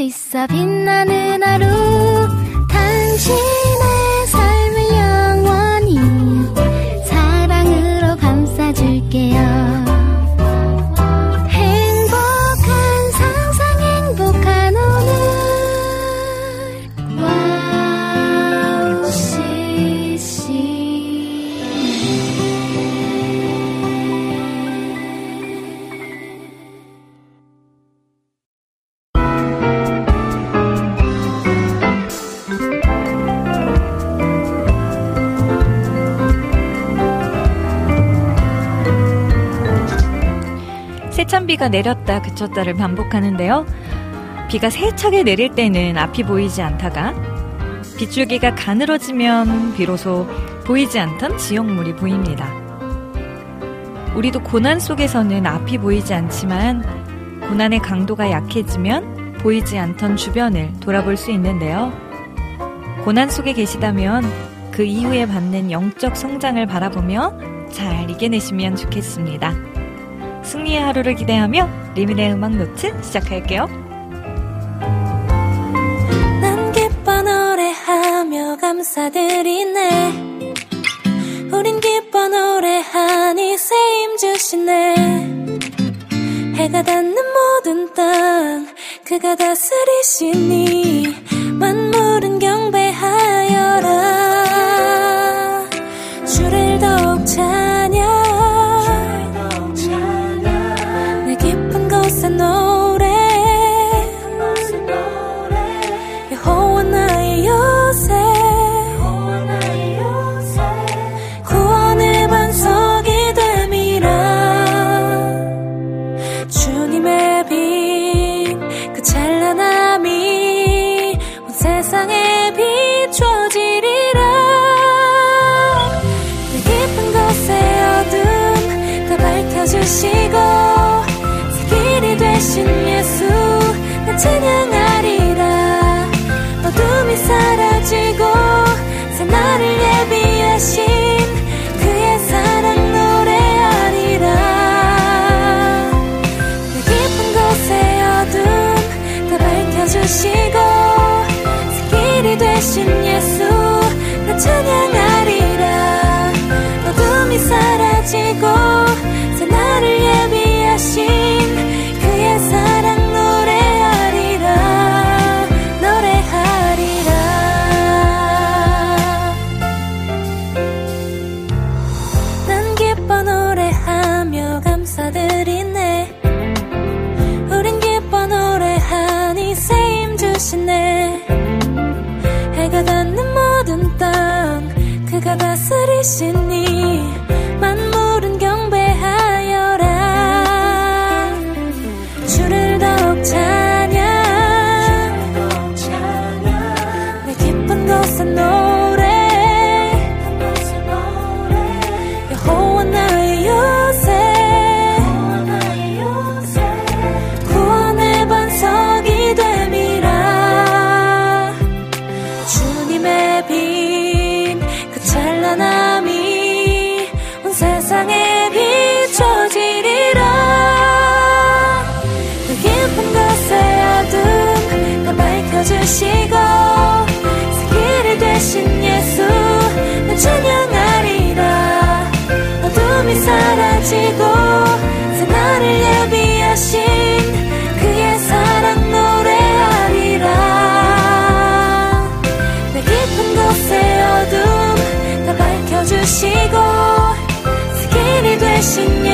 수 있어 빛나는 하루 비가 내렸다 그쳤다를 반복하는데요. 비가 세차게 내릴 때는 앞이 보이지 않다가 빗줄기가 가늘어지면 비로소 보이지 않던 지역물이 보입니다. 우리도 고난 속에서는 앞이 보이지 않지만 고난의 강도가 약해지면 보이지 않던 주변을 돌아볼 수 있는데요. 고난 속에 계시다면 그 이후에 받는 영적 성장을 바라보며 잘 이겨내시면 좋겠습니다. 승리의 하루를 기대하며 리민의 음악 노트 시작할게요. 난 기뻐 노래하며 감사드리네. 우린 기뻐 노래하니 새 힘 주시네. 해가 닿는 모든 땅 그가 다스리시니 만물은 경배하여라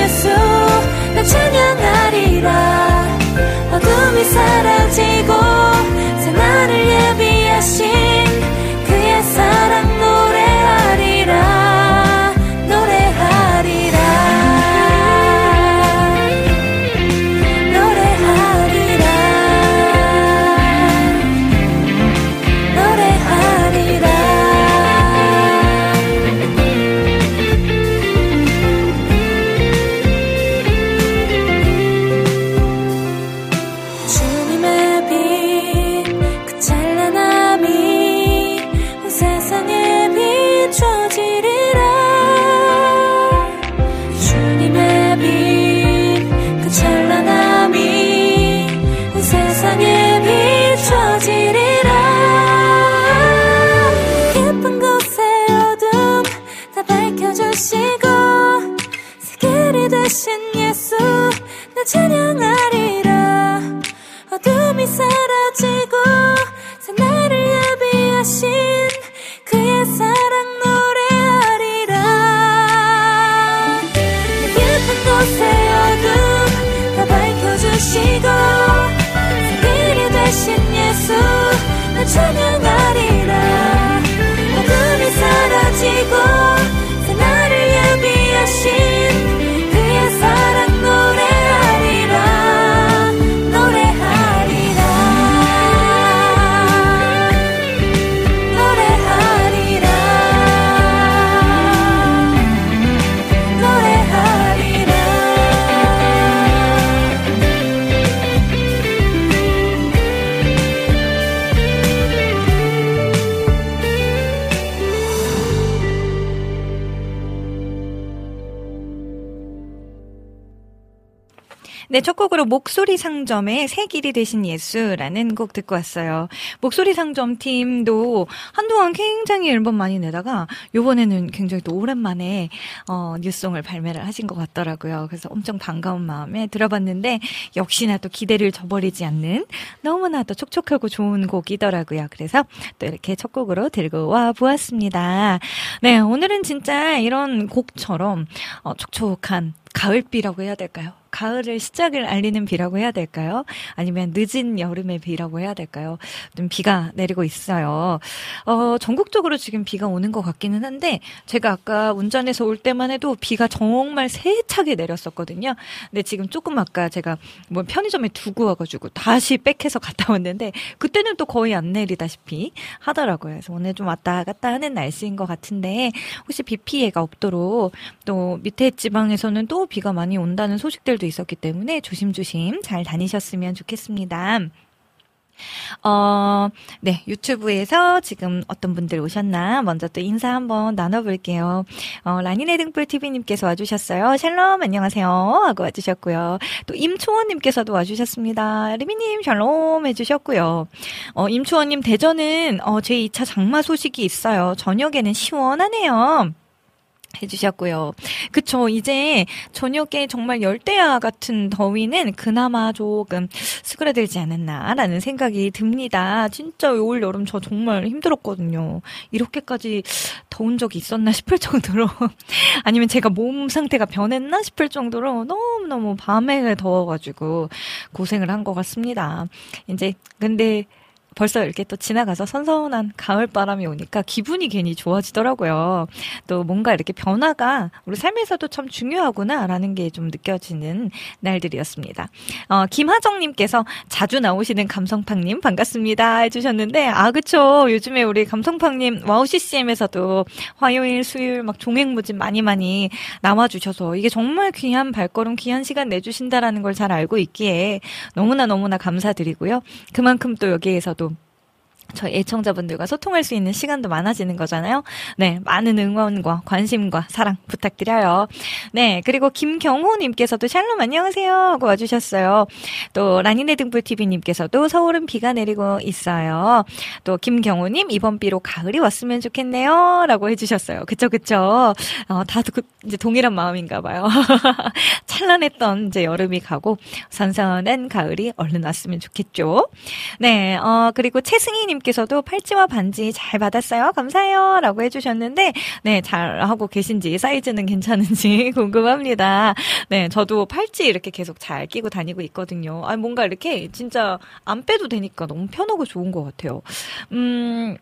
예수 나 찬양하리라. 어둠이 사라지고 나를 예비하신 네, 첫 곡으로 목소리 상점의 새 길이 되신 예수라는 곡 듣고 왔어요. 목소리 상점 팀도 한동안 굉장히 앨범 많이 내다가 요번에는 굉장히 또 오랜만에 어, 뉴송을 발매를 하신 것 같더라고요. 그래서 엄청 반가운 마음에 들어봤는데 역시나 또 기대를 저버리지 않는 너무나도 촉촉하고 좋은 곡이더라고요. 그래서 또 이렇게 첫 곡으로 들고 와 보았습니다. 네, 오늘은 진짜 이런 곡처럼 어, 촉촉한 가을비라고 해야 될까요? 가을을 시작을 알리는 비라고 해야 될까요? 아니면 늦은 여름의 비라고 해야 될까요? 좀 비가 내리고 있어요. 어, 전국적으로 지금 비가 오는 것 같기는 한데, 제가 아까 운전해서 올 때만 해도 비가 정말 세차게 내렸었거든요. 근데 지금 조금 아까 제가 뭐 편의점에 두고 와가지고 다시 백해서 갔다 왔는데, 그때는 또 거의 안 내리다시피 하더라고요. 그래서 오늘 좀 왔다 갔다 하는 날씨인 것 같은데, 혹시 비 피해가 없도록 또 밑에 지방에서는 또 비가 많이 온다는 소식들도 있었기 때문에 조심조심 잘 다니셨으면 좋겠습니다. 어, 네, 유튜브에서 지금 어떤 분들 오셨나 먼저 또 인사 한번 나눠볼게요. 어, 라니네 등불 TV님께서 와주셨어요. 샬롬, 안녕하세요. 하고 와주셨고요. 또 임초원님께서도 와주셨습니다. 리미님, 샬롬 해주셨고요. 어, 임초원님, 대전은, 어, 제 2차 장마 소식이 있어요. 저녁에는 시원하네요. 해주셨고요. 그쵸. 이제 저녁에 정말 열대야 같은 더위는 그나마 조금 수그러들지 않았나라는 생각이 듭니다. 진짜 올 여름 저 정말 힘들었거든요. 이렇게까지 더운 적이 있었나 싶을 정도로 아니면 제가 몸 상태가 변했나 싶을 정도로 너무너무 밤에 더워가지고 고생을 한 것 같습니다. 이제 근데 벌써 이렇게 또 지나가서 선선한 가을 바람이 오니까 기분이 괜히 좋아지더라고요. 또 뭔가 이렇게 변화가 우리 삶에서도 참 중요하구나라는 게 좀 느껴지는 날들이었습니다. 어, 김하정님께서 자주 나오시는 감성팡님 반갑습니다 해주셨는데 아 그쵸 요즘에 우리 감성팡님 와우 CCM에서도 화요일 수요일 막 종횡무진 많이 많이 남아주셔서 이게 정말 귀한 발걸음 귀한 시간 내주신다라는 걸 잘 알고 있기에 너무나 너무나 감사드리고요. 그만큼 또 여기에서도 저희 애청자분들과 소통할 수 있는 시간도 많아지는 거잖아요. 네, 많은 응원과 관심과 사랑 부탁드려요. 네, 그리고 김경호님께서도 샬롬 안녕하세요 하고 와주셨어요. 또 라니네 등불 TV님께서도 서울은 비가 내리고 있어요. 또 김경호님 이번 비로 가을이 왔으면 좋겠네요 라고 해주셨어요. 그쵸 그쵸. 어, 다들 그, 이제 동일한 마음인가 봐요. 찬란했던 이제 여름이 가고 선선한 가을이 얼른 왔으면 좋겠죠. 네, 어 그리고 최승희님 님께서도 팔찌와 반지 잘 받았어요. 감사해요. 라고 해주셨는데, 네, 잘 하고 계신지, 사이즈는 괜찮은지 궁금합니다. 네, 저도 팔찌 이렇게 계속 잘 끼고 다니고 있거든요. 아, 뭔가 이렇게 진짜 안 빼도 되니까 너무 편하고 좋은 것 같아요. 음,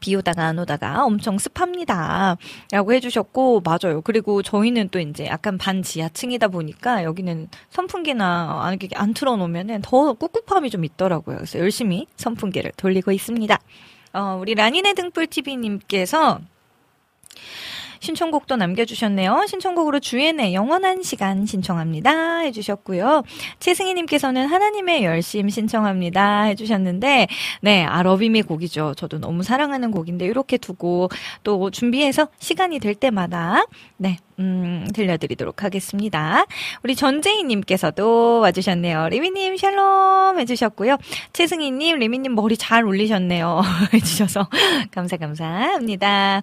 비 오다가 안 오다가 엄청 습합니다. 라고 해주셨고, 맞아요. 그리고 저희는 또 이제 약간 반 지하층이다 보니까 여기는 선풍기나 안, 안 틀어놓으면 더 꿉꿉함이 좀 있더라고요. 그래서 열심히 선풍기를 돌리고 있습니다. 어, 우리 라니네 등불TV님께서 신청곡도 남겨주셨네요. 신청곡으로 주연의 영원한 시간 신청합니다. 해주셨고요. 최승희님께서는 하나님의 열심 신청합니다. 해주셨는데, 네, 아, 러비미 곡이죠. 저도 너무 사랑하는 곡인데, 이렇게 두고 또 준비해서 시간이 될 때마다, 네, 음, 들려드리도록 하겠습니다. 우리 전재희님께서도 와주셨네요. 리미님 샬롬 해주셨고요. 최승희님, 리민님 머리 잘 올리셨네요. 해주셔서 감사 감사합니다.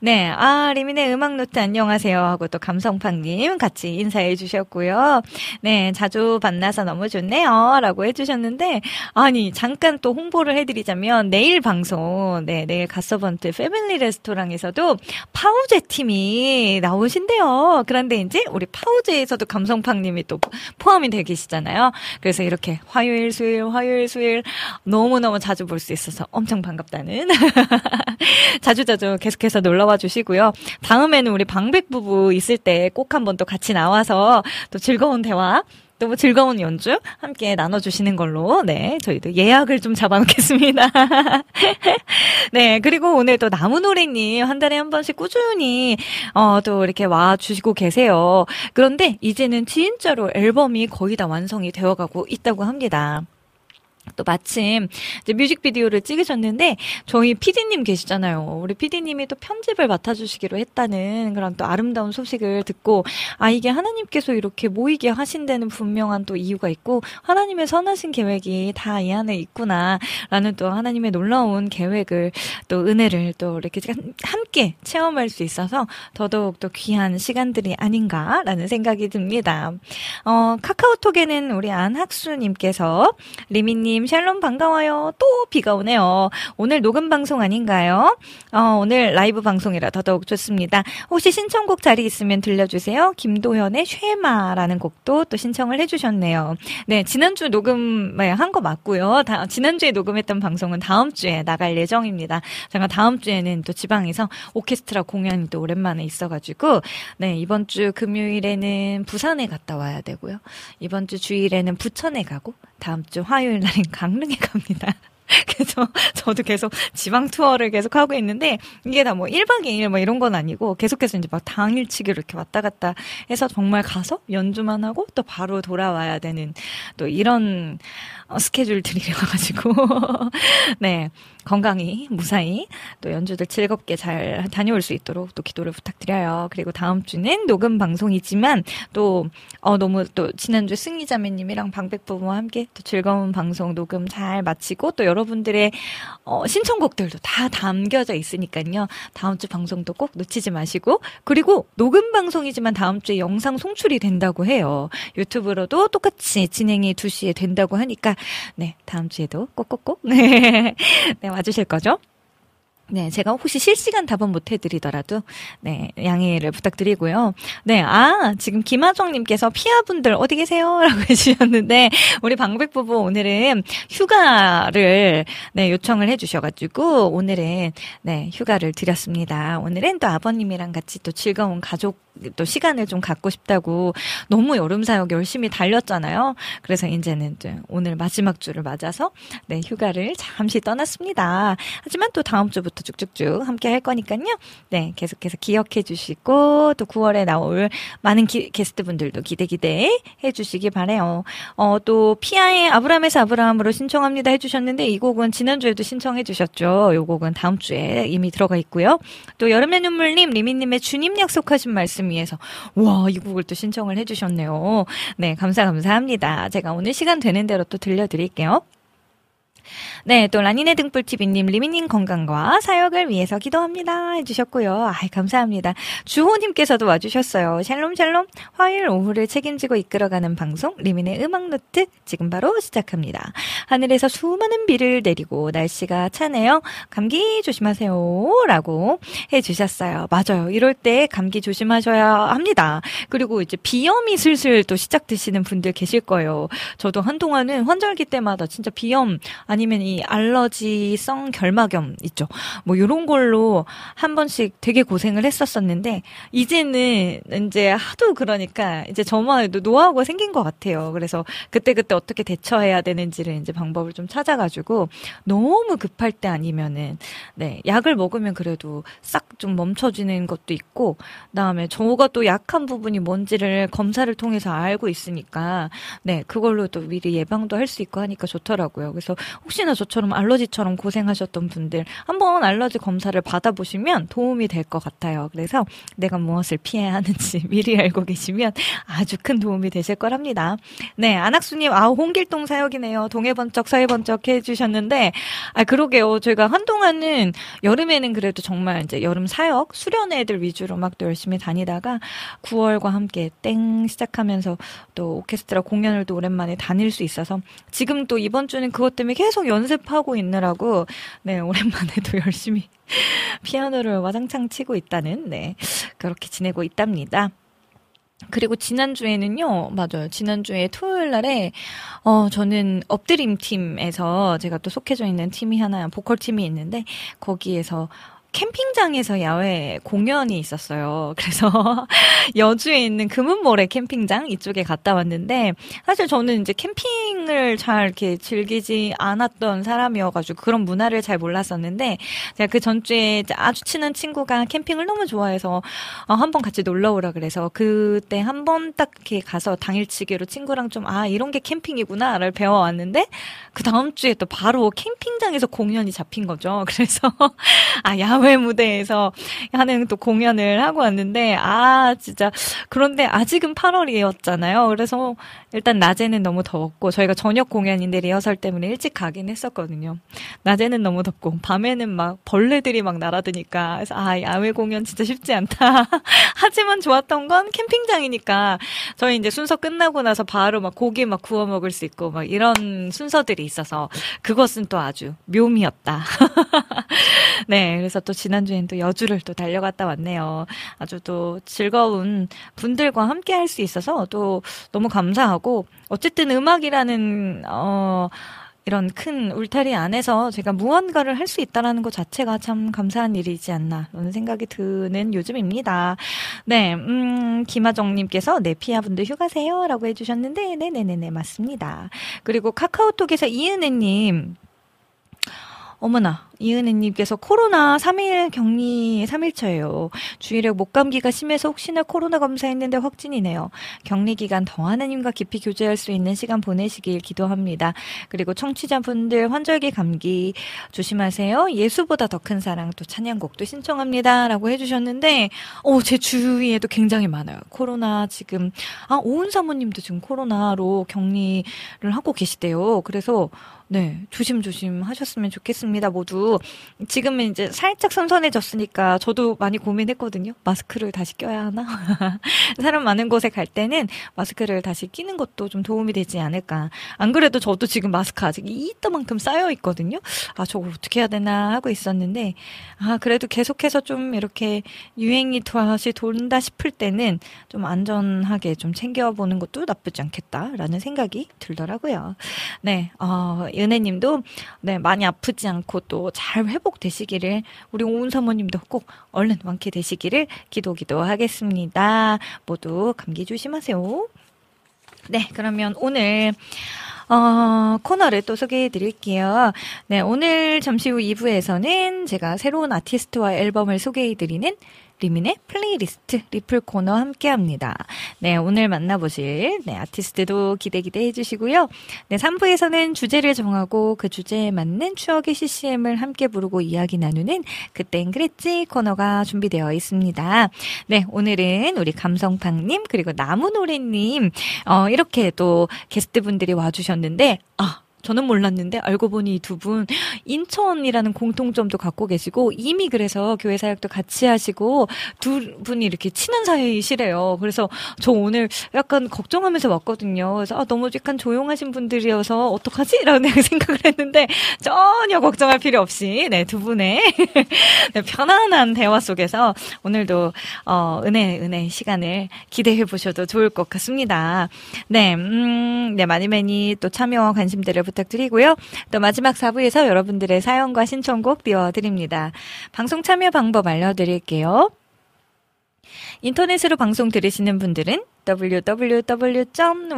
네, 아 리민의 음악 노트 안녕하세요 하고 또 감성팍님 같이 인사해 주셨고요. 네, 자주 만나서 너무 좋네요. 라고 해주셨는데 아니 잠깐 또 홍보를 해드리자면 내일 방송, 네, 내일 가서번트 패밀리 레스토랑에서도 파우제 팀이 나오신다 한데요. 그런데 이제 우리 파우제에서도 감성팍님이 또 포함이 되어 계시잖아요. 그래서 이렇게 화요일, 수요일, 화요일, 수요일 너무너무 자주 볼 수 있어서 엄청 반갑다는. 자주자주 계속해서 놀러와 주시고요. 다음에는 우리 방백 부부 있을 때 꼭 한번 또 같이 나와서 또 즐거운 대화 너무 즐거운 연주 함께 나눠주시는 걸로, 네, 저희도 예약을 좀 잡아놓겠습니다. 네, 그리고 오늘 또 나무노래님 한 달에 한 번씩 꾸준히, 어, 또 이렇게 와주시고 계세요. 그런데 이제는 진짜로 앨범이 거의 다 완성이 되어가고 있다고 합니다. 또 마침 이제 뮤직비디오를 찍으셨는데 저희 PD님 계시잖아요. 우리 PD님이 또 편집을 맡아주시기로 했다는 그런 또 아름다운 소식을 듣고 아 이게 하나님께서 이렇게 모이게 하신 데는 분명한 또 이유가 있고 하나님의 선하신 계획이 다 이 안에 있구나라는 또 하나님의 놀라운 계획을 또 은혜를 또 이렇게 함께 체험할 수 있어서 더더욱 또 귀한 시간들이 아닌가라는 생각이 듭니다. 어, 카카오톡에는 우리 안학수님께서 리미님 샬롬 반가워요. 또 비가 오네요. 오늘 녹음 방송 아닌가요? 어, 오늘 라이브 방송이라 더더욱 좋습니다. 혹시 신청곡 자리 있으면 들려주세요. 김도현의 쉐마라는 곡도 또 신청을 해주셨네요. 네, 지난주 녹음 네, 한거 맞고요. 다, 지난주에 녹음했던 방송은 다음 주에 나갈 예정입니다. 제가 다음 주에는 또 지방에서 오케스트라 공연이 또 오랜만에 있어가지고, 네, 이번 주 금요일에는 부산에 갔다 와야 되고요. 이번 주 주일에는 부천에 가고, 다음 주 화요일 날엔 강릉에 갑니다. 그래서 저도 계속 지방 투어를 계속 하고 있는데 이게 다 뭐 1박 2일 뭐 이런 건 아니고 계속해서 이제 막 당일치기로 이렇게 왔다 갔다 해서 정말 가서 연주만 하고 또 바로 돌아와야 되는 또 이런 어, 스케줄 들이라가지고 네 건강히 무사히 또 연주들 즐겁게 잘 다녀올 수 있도록 또 기도를 부탁드려요. 그리고 다음 주는 녹음 방송이지만 또 어, 너무 또 지난주 승희자매님이랑 방백 부부와 함께 또 즐거운 방송 녹음 잘 마치고 또 여러분들의 어, 신청곡들도 다 담겨져 있으니까요. 다음 주 방송도 꼭 놓치지 마시고 그리고 녹음 방송이지만 다음 주에 영상 송출이 된다고 해요. 유튜브로도 똑같이 진행이 2시에 된다고 하니까 네, 다음 주에도 꼭꼭꼭 네, 네 와주실 거죠? 네, 제가 혹시 실시간 답은 못 해드리더라도, 네, 양해를 부탁드리고요. 네, 아, 지금 김하정님께서 피아분들 어디 계세요? 라고 해주셨는데, 우리 방백 부부 오늘은 휴가를, 네, 요청을 해주셔가지고, 오늘은, 네, 휴가를 드렸습니다. 오늘은 또 아버님이랑 같이 또 즐거운 가족 또 시간을 좀 갖고 싶다고 너무 여름 사역 열심히 달렸잖아요. 그래서 이제는 오늘 마지막 주를 맞아서 네, 휴가를 잠시 떠났습니다. 하지만 또 다음 주부터 쭉쭉쭉 함께 할 거니까요. 네, 계속해서 기억해 주시고 또 9월에 나올 많은 기, 게스트분들도 기대 기대 해 주시기 바래요. 어, 또 피아의 아브라함에서 아브라함으로 신청합니다 해 주셨는데 이 곡은 지난주에도 신청해 주셨죠. 이 곡은 다음 주에 이미 들어가 있고요. 또 여름의 눈물님 리미님의 주님 약속하신 말씀 위해서 와, 이 곡을 또 신청을 해주셨네요. 네, 감사, 감사합니다. 제가 오늘 시간 되는 대로 또 들려드릴게요. 네, 또 라니네 등불TV님, 리미님 건강과 사역을 위해서 기도합니다. 해주셨고요. 아이, 감사합니다. 주호님께서도 와주셨어요. 샬롬, 샬롬. 화요일 오후를 책임지고 이끌어가는 방송, 리민의 음악노트, 지금 바로 시작합니다. 하늘에서 수많은 비를 내리고 날씨가 차네요. 감기 조심하세요. 라고 해주셨어요. 맞아요. 이럴 때 감기 조심하셔야 합니다. 그리고 이제 비염이 슬슬 또 시작되시는 분들 계실 거예요. 저도 한동안은 환절기 때마다 진짜 비염, 아니면 이 알러지성 결막염 있죠. 뭐 요런 걸로 한 번씩 되게 고생을 했었었는데 이제는 이제 하도 그러니까 이제 저만 해도 노하우가 생긴 것 같아요. 그래서 그때 그때 어떻게 대처해야 되는지를 이제 방법을 좀 찾아가지고 너무 급할 때 아니면은 네 약을 먹으면 그래도 싹 좀 멈춰지는 것도 있고 그다음에 저가 또 약한 부분이 뭔지를 검사를 통해서 알고 있으니까 네 그걸로 또 미리 예방도 할 수 있고 하니까 좋더라고요. 그래서 혹시나 저처럼 알러지처럼 고생하셨던 분들 한번 알러지 검사를 받아보시면 도움이 될 것 같아요. 그래서 내가 무엇을 피해야 하는지 미리 알고 계시면 아주 큰 도움이 되실 거랍니다. 네, 안학수님, 아, 홍길동 사역이네요. 동해번쩍, 서해번쩍 해주셨는데, 아, 그러게요. 저희가 한동안은 여름에는 그래도 정말 이제 여름 사역, 수련 애들 위주로 막 또 열심히 다니다가 9월과 함께 땡 시작하면서 또 오케스트라 공연을 또 오랜만에 다닐 수 있어서 지금 또 이번 주는 그것 때문에 계속 연 습하고 있느라고 네 오랜만에 도 열심히 피아노를 와장창 치고 있다는 네 그렇게 지내고 있답니다. 그리고 지난주에는요, 맞아요. 지난주에 토요일 날에, 어, 저는 엎드림 팀에서 제가 또 속해져 있는 팀이 하나, 보컬 팀이 있는데, 거기에서 캠핑장에서 야외 공연이 있었어요. 그래서 여주에 있는 금은모래 캠핑장 이쪽에 갔다 왔는데 사실 저는 이제 캠핑을 잘 이렇게 즐기지 않았던 사람이어가지고 그런 문화를 잘 몰랐었는데 제가 그 전주에 아주 친한 친구가 캠핑을 너무 좋아해서 어, 한번 같이 놀러 오라 그래서 그때 한번 딱 이렇게 가서 당일치기로 친구랑 좀 아 이런 게 캠핑이구나를 배워왔는데 그 다음 주에 또 바로 캠핑장에서 공연이 잡힌 거죠. 그래서 아 야외 무대에서 하는 또 공연을 하고 왔는데 아 진짜 그런데 아직은 8월이었잖아요. 그래서 일단 낮에는 너무 더웠고 저희가 저녁 공연인데 리허설 때문에 일찍 가긴 했었거든요. 낮에는 너무 덥고 밤에는 막 벌레들이 막 날아드니까 그래서 아 야외 공연 진짜 쉽지 않다. 하지만 좋았던 건 캠핑장이니까 저희 이제 순서 끝나고 나서 바로 막 고기 막 구워 먹을 수 있고 막 이런 순서들이 있어서 그것은 또 아주 묘미였다. 네, 그래서 또 지난주엔 또 여주를 또 달려갔다 왔네요. 아주 또 즐거운 분들과 함께 할 수 있어서 또 너무 감사하고 어쨌든 음악이라는 어 이런 큰 울타리 안에서 제가 무언가를 할 수 있다라는 것 자체가 참 감사한 일이지 않나 그런 생각이 드는 요즘입니다. 네, 음, 김하정님께서 네 피아분들 휴가세요라고 해주셨는데 네네네네 맞습니다. 그리고 카카오톡에서 이은혜님 어머나, 이은혜님께서 코로나 3일 격리 3일차예요. 주일에 목감기가 심해서 혹시나 코로나 검사했는데 확진이네요. 격리 기간 더 하나님과 깊이 교제할 수 있는 시간 보내시길 기도합니다. 그리고 청취자분들 환절기 감기 조심하세요. 예수보다 더 큰 사랑 또 찬양곡도 신청합니다. 라고 해주셨는데, 어, 제 주위에도 굉장히 많아요. 코로나 지금, 아, 오은 사모님도 지금 코로나로 격리를 하고 계시대요. 그래서, 네, 조심조심 하셨으면 좋겠습니다, 모두. 지금은 이제 살짝 선선해졌으니까 저도 많이 고민했거든요. 마스크를 다시 껴야 하나? 사람 많은 곳에 갈 때는 마스크를 다시 끼는 것도 좀 도움이 되지 않을까. 안 그래도 저도 지금 마스크 아직 이따만큼 쌓여 있거든요. 아, 저걸 어떻게 해야 되나 하고 있었는데, 아, 그래도 계속해서 좀 이렇게 유행이 다시 돈다 싶을 때는 좀 안전하게 좀 챙겨보는 것도 나쁘지 않겠다라는 생각이 들더라고요. 네, 어, 은혜님도 네 많이 아프지 않고 또 잘 회복되시기를 우리 오은 사모님도 꼭 얼른 완쾌되시기를 기도 기도하겠습니다. 모두 감기 조심하세요. 네, 그러면 오늘 어, 코너를 또 소개해 드릴게요. 네, 오늘 잠시 후 2부에서는 제가 새로운 아티스트와 앨범을 소개해 드리는 리민의 플레이리스트 리플 코너 함께 합니다. 네, 오늘 만나보실, 네, 아티스트도 기대 기대 해 주시고요. 네, 3부에서는 주제를 정하고 그 주제에 맞는 추억의 CCM을 함께 부르고 이야기 나누는 그땐 그랬지 코너가 준비되어 있습니다. 네, 오늘은 우리 감성팡님, 그리고 나무노래님, 어, 이렇게 또 게스트분들이 와주셨는데, 아, 저는 몰랐는데 알고 보니 이 두 분 인천이라는 공통점도 갖고 계시고 이미 그래서 교회 사역도 같이 하시고 두 분이 이렇게 친한 사이시래요. 그래서 저 오늘 약간 걱정하면서 왔거든요. 그래서 아, 너무 약간 조용하신 분들이어서 어떡하지? 라는 생각을 했는데 전혀 걱정할 필요 없이 네, 두 분의 네, 편안한 대화 속에서 오늘도 어, 은혜 은혜 시간을 기대해 보셔도 좋을 것 같습니다. 네, 음, 네 많이 많이 또 참여와 관심들을 부탁드리고요. 또 마지막 4부에서 여러분들의 사연과 신청곡 띄워드립니다. 방송 참여 방법 알려드릴게요. 인터넷으로 방송 들으시는 분들은 www.wowcc.net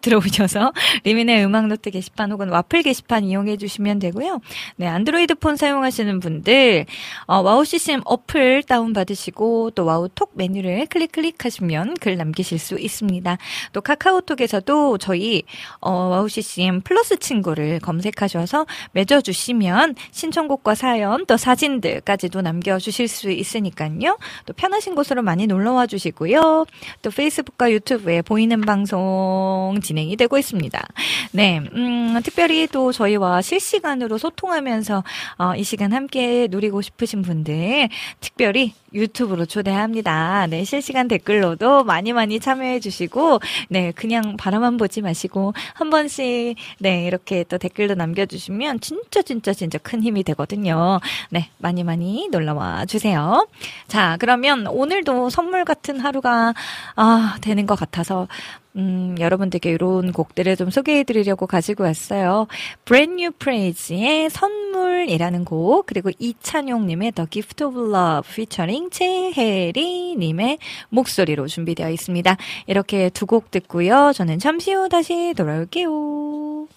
들어오셔서 리민의 음악노트 게시판 혹은 와플 게시판 이용해 주시면 되고요. 네, 안드로이드 폰 사용하시는 분들 어, 와우 CCM 어플 다운 받으시고 또 와우톡 메뉴를 클릭 클릭하시면 글 남기실 수 있습니다. 또 카카오톡에서도 저희 어, 와우 CCM 플러스 친구를 검색하셔서 맺어주시면 신청곡과 사연 또 사진들까지도 남겨주실 수 있으니까요. 또 편하신 곳으로 많이 놀러와 주시고요. 또 페이스북과 유튜브에 보이는 방송 진행이 되고 있습니다. 네, 음, 특별히 또 저희와 실시간으로 소통하면서 어, 이 시간 함께 누리고 싶으신 분들 특별히 유튜브로 초대합니다. 네, 실시간 댓글로도 많이 많이 참여해 주시고, 네, 그냥 바라만 보지 마시고, 한 번씩, 네, 이렇게 또 댓글도 남겨주시면 진짜, 진짜, 진짜 큰 힘이 되거든요. 네, 많이 많이 놀러와 주세요. 자, 그러면 오늘도 선물 같은 하루가 아, 되는 것 같아서, 음, 여러분들께 이런 곡들을 좀 소개해 드리려고 가지고 왔어요. Brand New Praise의 선물이라는 곡, 그리고 이찬용 님의 The Gift of Love featuring 최혜리 님의 목소리로 준비되어 있습니다. 이렇게 두 곡 듣고요. 저는 잠시 후 다시 돌아올게요.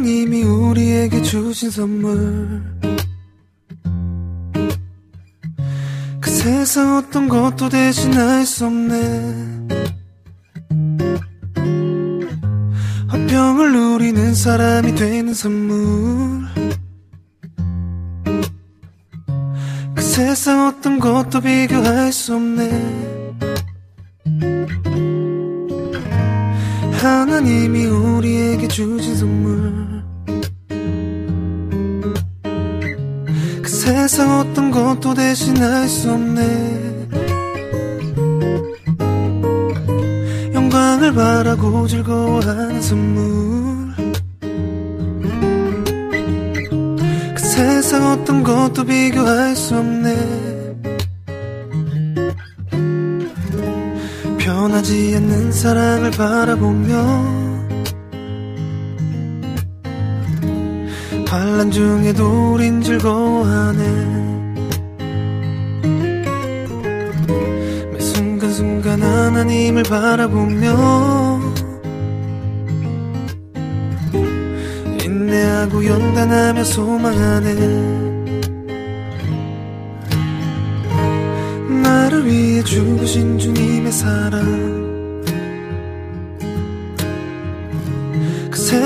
하나님이 우리에게 주신 선물. 그 세상 어떤 것도 대신할 수 없네. 화병을 누리는 사람이 되는 선물. 그 세상 어떤 것도 비교할 수 없네. 하나님이 우리에게 주신 선물 세상 어떤 것도 대신할 수 없네. 영광을 바라고 즐거워하는 선물. 그 세상 어떤 것도 비교할 수 없네. 변하지 않는 사랑을 바라보며 환란 중에도 우린 즐거워하네. 매 순간순간 하나님을 바라보며 인내하고 연단하며 소망하네. 나를 위해 죽으신 주님의 사랑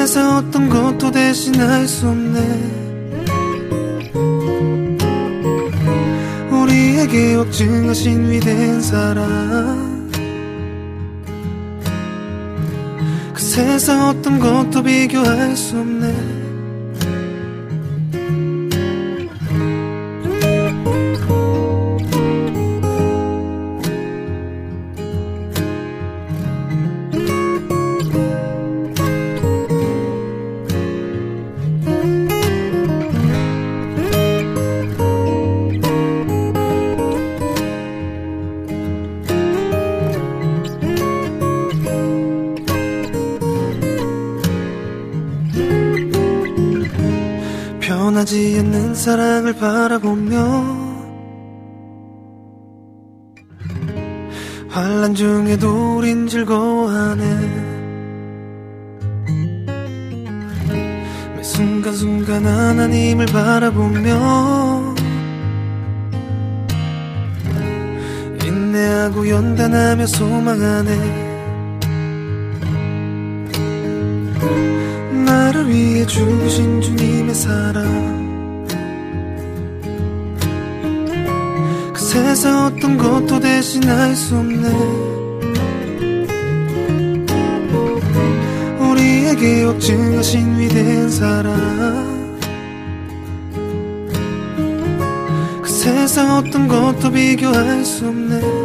세상 어떤 것도 대신할 수 없네. 우리에게 확증하신 위대한 사랑 그 세상 어떤 것도 비교할 수 없네 사랑을 바라보며 환란 중에도 우린 즐거워하네. 매 순간순간 하나님을 바라보며 인내하고 연단하며 소망하네. 나를 위해 죽으신 주님의 사랑 세상 어떤 것도 대신할 수 없네. 우리에게 확증하신 위대한 사랑. 그 세상 어떤 것도 비교할 수 없네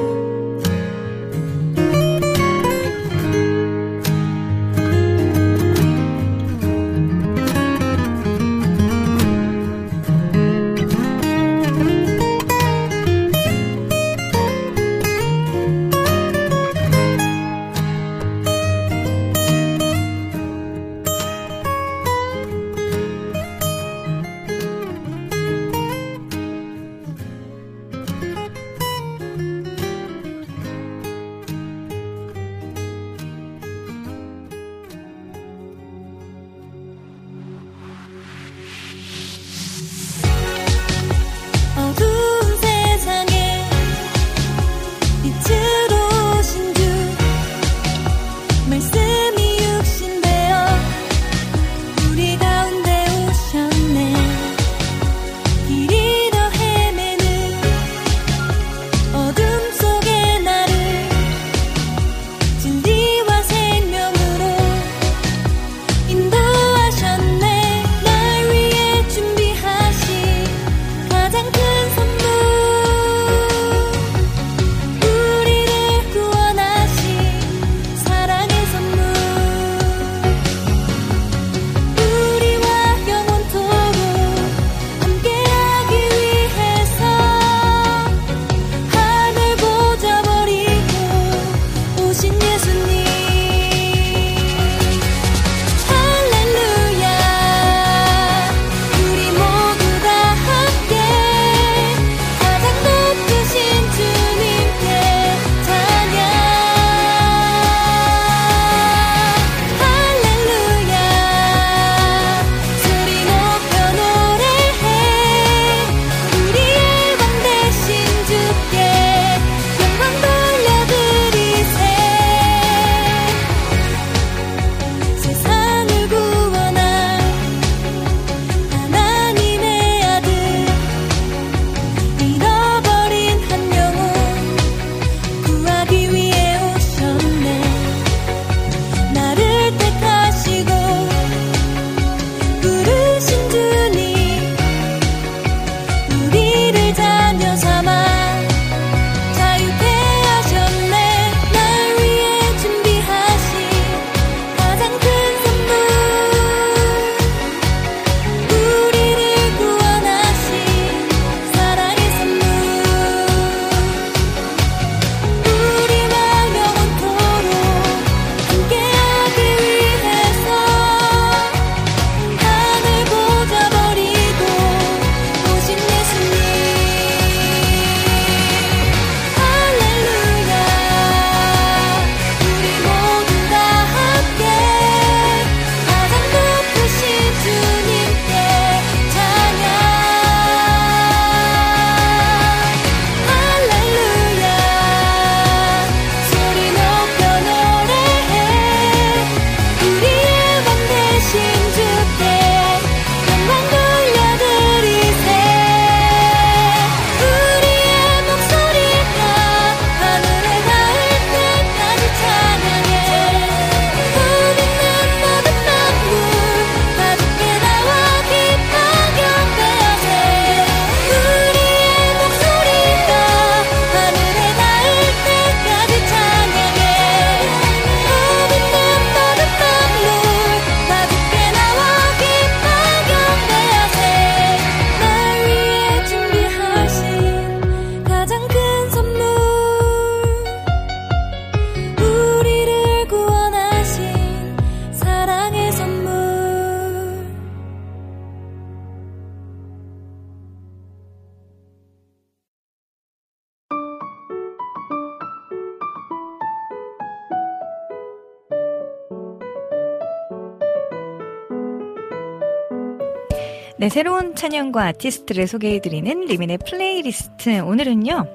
네, 새로운 찬양과 아티스트를 소개해드리는 리민의 플레이리스트. 오늘은요,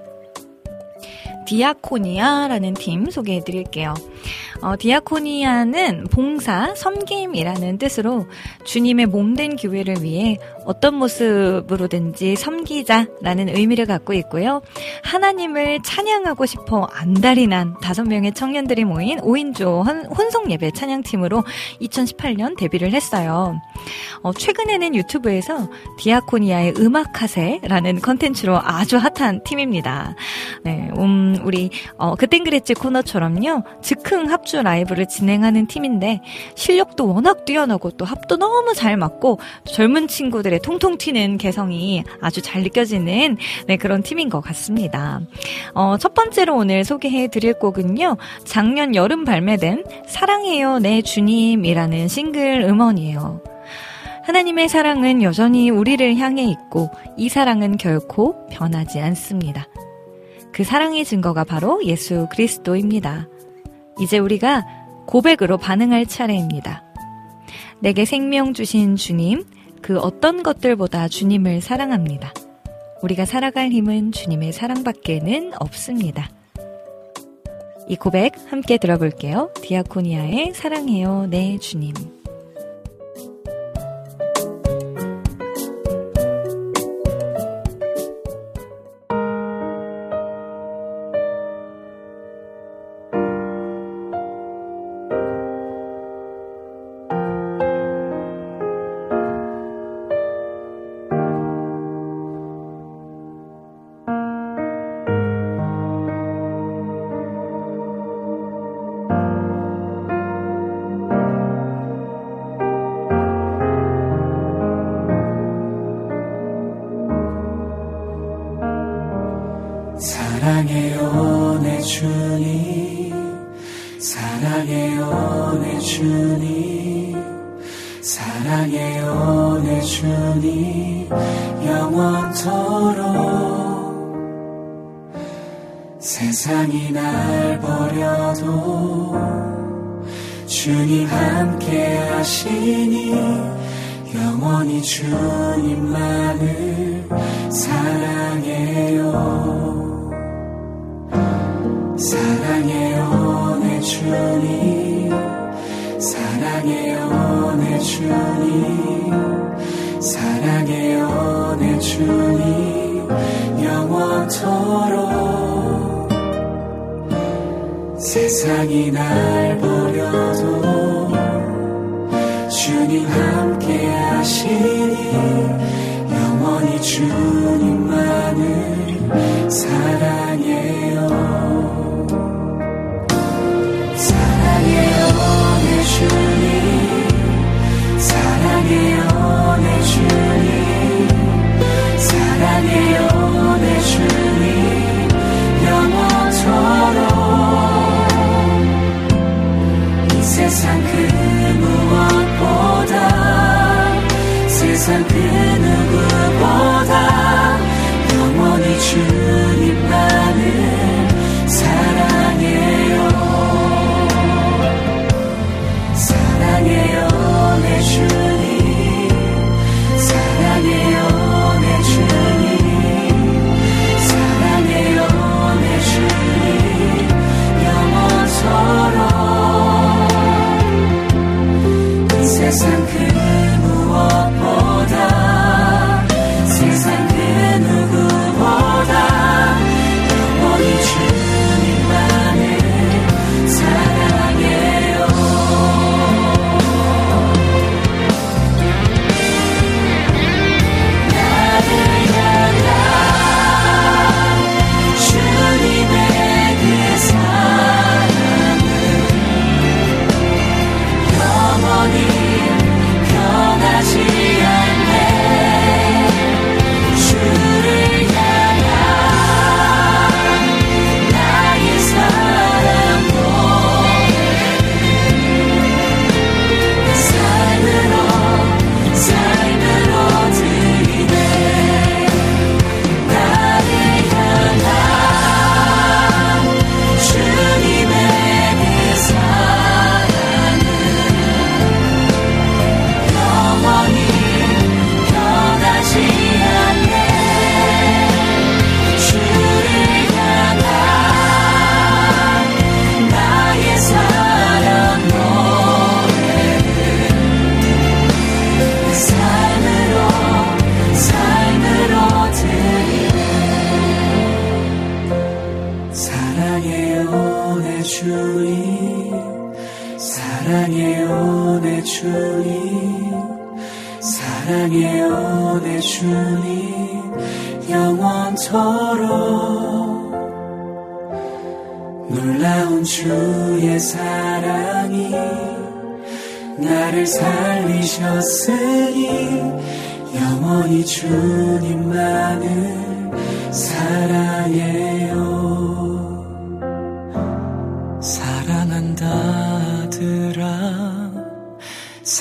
디아코니아라는 팀 소개해드릴게요. 어, 디아코니아는 봉사, 섬김이라는 뜻으로 주님의 몸된 교회를 위해 어떤 모습으로든지 섬기자라는 의미를 갖고 있고요. 하나님을 찬양하고 싶어 안달이 난 다섯 명의 청년들이 모인 5인조 혼성 예배 찬양팀으로 2018년 데뷔를 했어요. 어, 최근에는 유튜브에서 디아코니아의 음악 카세라는 컨텐츠로 아주 핫한 팀입니다. 네, 음, 우리 어, 그땐 그랬지 코너처럼요. 즉흥 합주 라이브를 진행하는 팀인데 실력도 워낙 뛰어나고 또 합도 너무 잘 맞고 젊은 친구들의 통통 튀는 개성이 아주 잘 느껴지는 네, 그런 팀인 것 같습니다. 어, 첫 번째로 오늘 소개해 드릴 곡은요. 작년 여름 발매된 사랑해요 내 주님이라는 싱글 음원이에요. 하나님의 사랑은 여전히 우리를 향해 있고 이 사랑은 결코 변하지 않습니다. 그 사랑의 증거가 바로 예수 그리스도입니다. 이제 우리가 고백으로 반응할 차례입니다. 내게 생명 주신 주님, 그 어떤 것들보다 주님을 사랑합니다. 우리가 살아갈 힘은 주님의 사랑밖에는 없습니다. 이 고백 함께 들어볼게요. 디아코니아의 사랑해요, 내 주님. 사랑해요 내 주님 영원토록 놀라운 주의 사랑이 나를 살리셨으니 영원히 주님만을 사랑해요. 사랑한다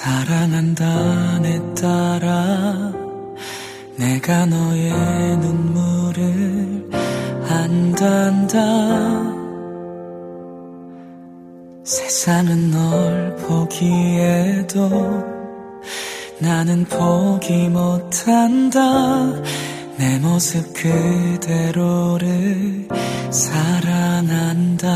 사랑한다 내 딸아 내가 너의 눈물을 안단다. 세상은 널 보기에도 나는 포기 못한다. 내 모습 그대로를 사랑한다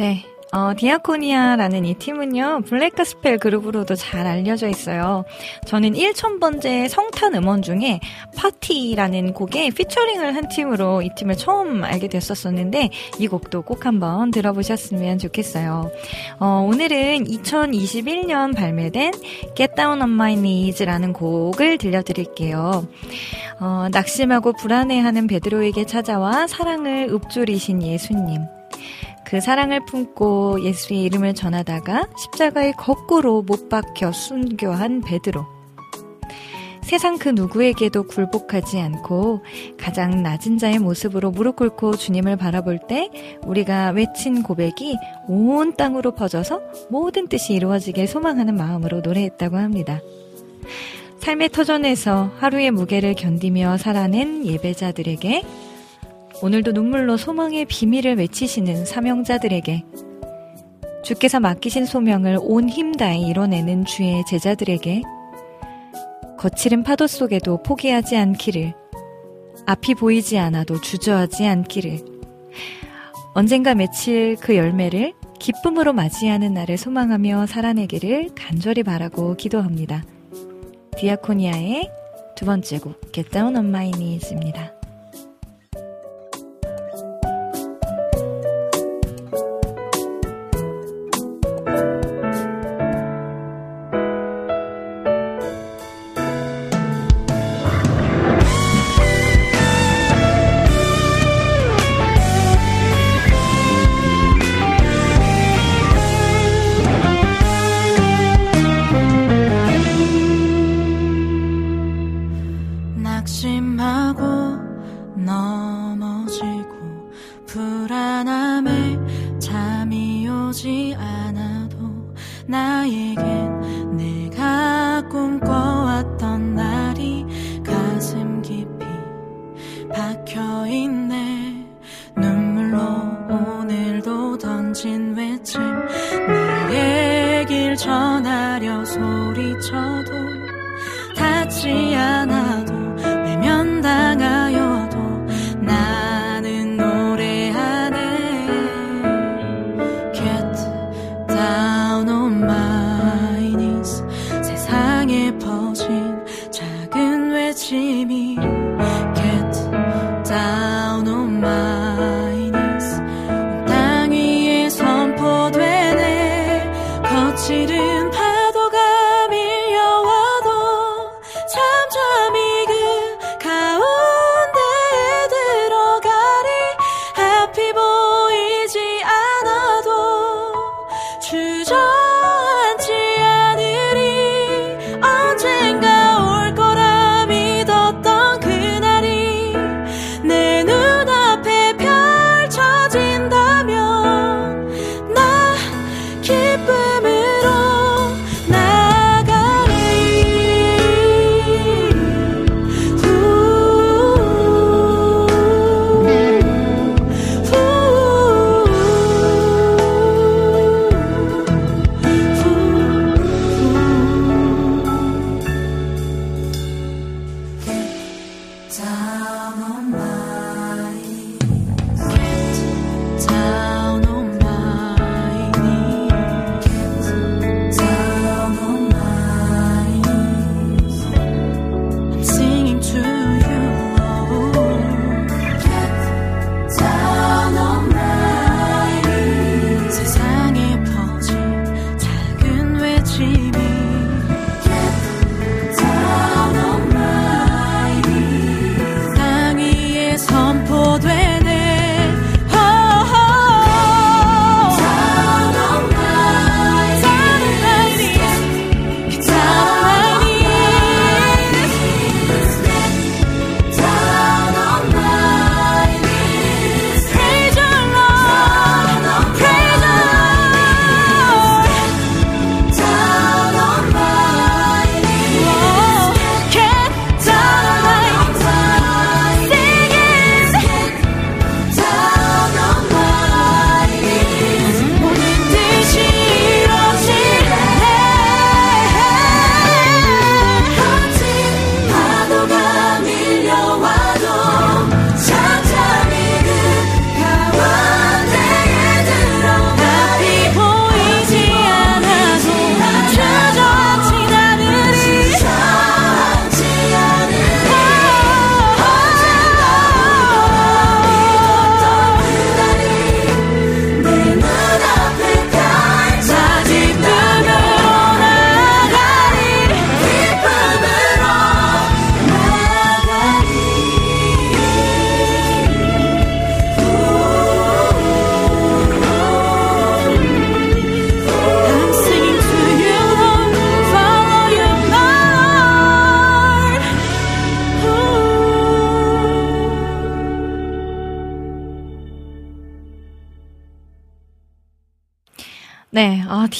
네. 어, 디아코니아라는 이 팀은요, 블랙가스펠 그룹으로도 잘 알려져 있어요. 저는 1000번째 성탄 음원 중에 파티라는 곡에 피처링을 한 팀으로 이 팀을 처음 알게 됐었었는데, 이 곡도 꼭 한번 들어보셨으면 좋겠어요. 어, 오늘은 2021년 발매된 Get Down on My Knees라는 곡을 들려드릴게요. 어, 낙심하고 불안해하는 베드로에게 찾아와 사랑을 읊조리신 예수님. 그 사랑을 품고 예수의 이름을 전하다가 십자가에 거꾸로 못 박혀 순교한 베드로. 세상 그 누구에게도 굴복하지 않고 가장 낮은 자의 모습으로 무릎 꿇고 주님을 바라볼 때 우리가 외친 고백이 온 땅으로 퍼져서 모든 뜻이 이루어지길 소망하는 마음으로 노래했다고 합니다. 삶의 터전에서 하루의 무게를 견디며 살아낸 예배자들에게 오늘도 눈물로 소망의 비밀을 외치시는 사명자들에게 주께서 맡기신 소명을 온 힘 다해 이뤄내는 주의 제자들에게 거칠은 파도 속에도 포기하지 않기를 앞이 보이지 않아도 주저하지 않기를 언젠가 맺힐 그 열매를 기쁨으로 맞이하는 날을 소망하며 살아내기를 간절히 바라고 기도합니다. 디아코니아의 두 번째 곡 Get Down on My Knees입니다. 던진 외침 내 얘길 전하려 소리쳐도 닿지 않아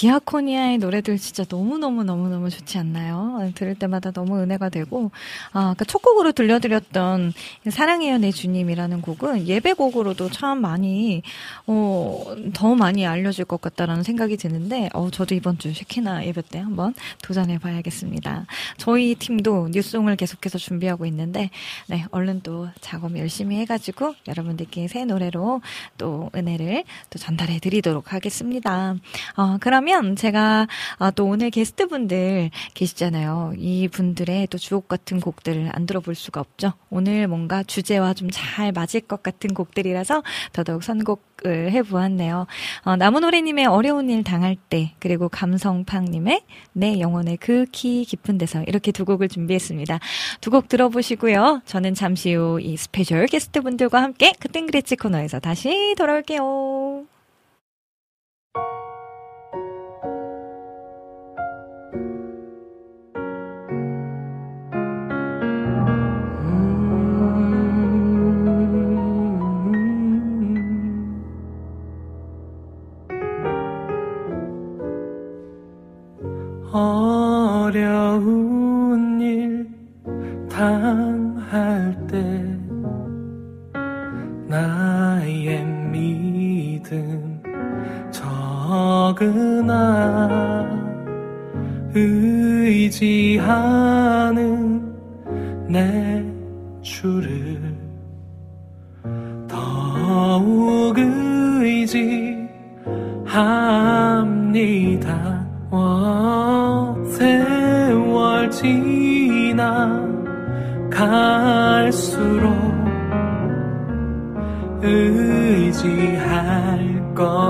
디아코니아의 노래들 진짜 너무너무너무너무 좋지 않나요? 들을 때마다 너무 은혜가 되고, 아, 아까 첫 곡으로 들려드렸던 사랑해요 내 주님이라는 곡은 예배곡으로도 참 많이, 어, 더 많이 알려질 것 같다라는 생각이 드는데, 어, 저도 이번 주 쉐키나 예배 때 한번 도전해 봐야겠습니다. 저희 팀도 뉴송을 계속해서 준비하고 있는데, 네, 얼른 또 작업 열심히 해가지고 여러분들께 새 노래로 또 은혜를 또 전달해 드리도록 하겠습니다. 어, 그러면 제가 아, 또 오늘 게스트분들 계시잖아요. 이 분들의 또 주옥 같은 곡들을 안 들어볼 수가 없죠. 오늘 뭔가 주제와 좀 잘 맞을 것 같은 곡들이라서 더더욱 선곡을 해보았 네요. 어, 나무노래님의 어려운 일 당할 때 그리고 감성팍님의 내 영혼의 그윽히 깊은 데서 이렇게 두 곡을 준비했습니다. 두 곡 들어보시고요. 저는 잠시 후 이 스페셜 게스트분들과 함께 그땐 그랬지 코너에서 다시 돌아올게요. 어려운 일 당할 때 나의 믿음 적으나 의지하는 내 갈수록 의지할 것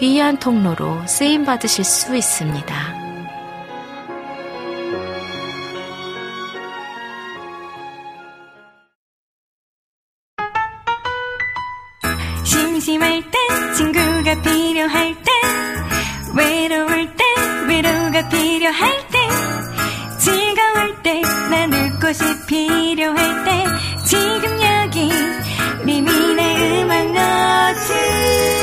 귀한 통로로 쓰임 받으실 수 있습니다. 심심할 때 친구가 필요할 때 외로울 때 위로가 필요할 때 즐거울 때 나눌 곳이 필요할 때 지금 여기 리미네 음악 노트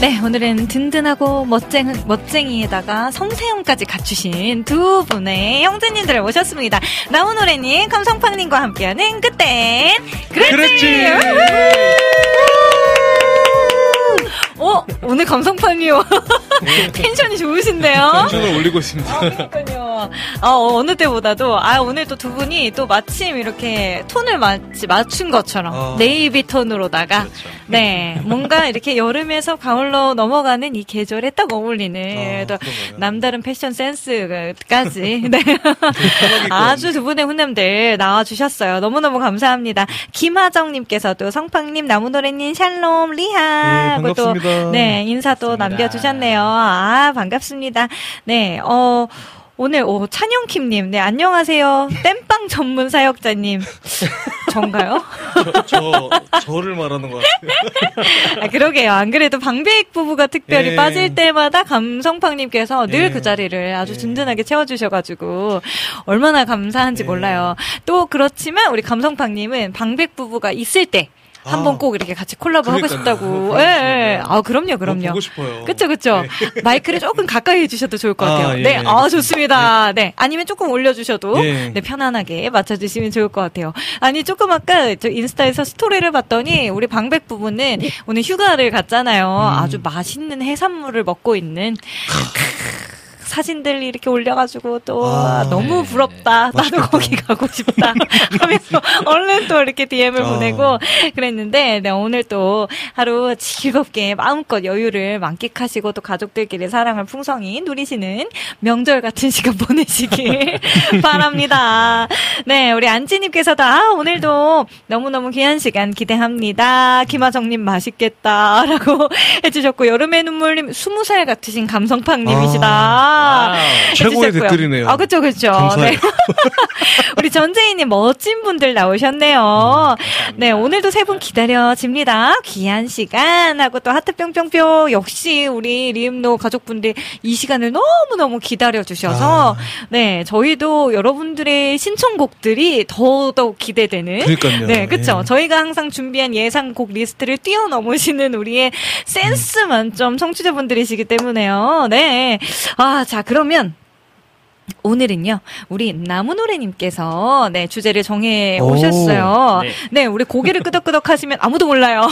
네, 오늘은 든든하고 멋쟁, 멋쟁이에다가 성세형까지 갖추신 두 분의 형제님들을 모셨습니다. 나훈노래님, 감성팡님과 함께하는 그땐 그랬지! 그랬지! 어, 오늘 감성팡이요. 텐션이 좋으신데요? 텐션을 올리고 있습니다. 그러니까요. 아, 어, 어느 때보다도, 아, 오늘 또 두 분이 또 마침 이렇게 톤을 마치 맞춘 것처럼, 어. 네이비 톤으로다가, 그렇죠. 네, 뭔가 이렇게 여름에서 가을로 넘어가는 이 계절에 딱 어울리는, 어, 또 그런가요? 남다른 패션 센스까지, 네. 아주 두 분의 훈남들 나와주셨어요. 너무너무 감사합니다. 김하정님께서도 성팡님, 나무노래님, 샬롬, 리하. 네, 또. 네, 인사도 반갑습니다. 남겨주셨네요. 아, 반갑습니다. 네, 어, 오늘, 오, 찬영킴님, 네, 안녕하세요. 땜빵 전문 사역자님. 전가요? 저, 저를 말하는 것 같아요. 아, 그러게요. 안 그래도 방배익 부부가 특별히 예. 빠질 때마다 감성팡님께서 늘 예. 그 자리를 아주 예. 든든하게 채워주셔가지고 얼마나 감사한지 예. 몰라요. 또 그렇지만 우리 감성팡님은 방백 부부가 있을 때 한번 아. 꼭 이렇게 같이 콜라보 하고 그러니까요. 싶다고. 보고 예. 예. 아, 그럼요, 그럼요. 보고 싶어요. 그쵸, 그쵸. 마이크를 조금 가까이 해주셔도 좋을 것 같아요. 아, 예, 네, 예, 아. 좋습니다. 네. 아니면 조금 올려주셔도, 예. 네, 편안하게 맞춰주시면 좋을 것 같아요. 아니, 조금 아까 저 인스타에서 스토리를 봤더니, 우리 방백 부부는 오늘 휴가를 갔잖아요. 음. 아주 맛있는 해산물을 먹고 있는, 사진들 이렇게 올려가지고 또 아, 아, 너무 네. 부럽다. 나도 거기 가고 싶다. 하면서 얼른 또 이렇게 DM을 아. 보내고 그랬는데 네, 오늘 또 하루 즐겁게 마음껏 여유를 만끽하시고 또 가족들끼리 사랑을 풍성히 누리시는 명절 같은 시간 보내시길 바랍니다. 네, 우리 안지님께서도 아, 오늘도 너무너무 귀한 시간 기대합니다. 김하정님 맛있겠다라고 해주셨고 여름의 눈물님 스무 살 같으신 감성팍님이시다. 와우. 최고의 해주셨고요. 댓글이네요. 아, 그쵸, 그쵸. 감사해요. 네. 우리 전재희님 멋진 분들 나오셨네요. 네, 오늘도 세 분 기다려집니다. 귀한 시간 하고 또 하트 뿅뿅뿅 역시 우리 리음노 가족분들 이 시간을 너무너무 기다려주셔서 네, 저희도 여러분들의 신청곡들이 더더욱 기대되는 그러니까요. 네, 그쵸. 예. 저희가 항상 준비한 예상곡 리스트를 뛰어넘으시는 우리의 센스 만점 청취자분들이시기 때문에요. 네. 아, 자, 그러면 오늘은요, 우리 나무노래님께서, 네, 주제를 정해 오, 오셨어요. 네. 네. 우리 고개를 끄덕끄덕 하시면 아무도 몰라요.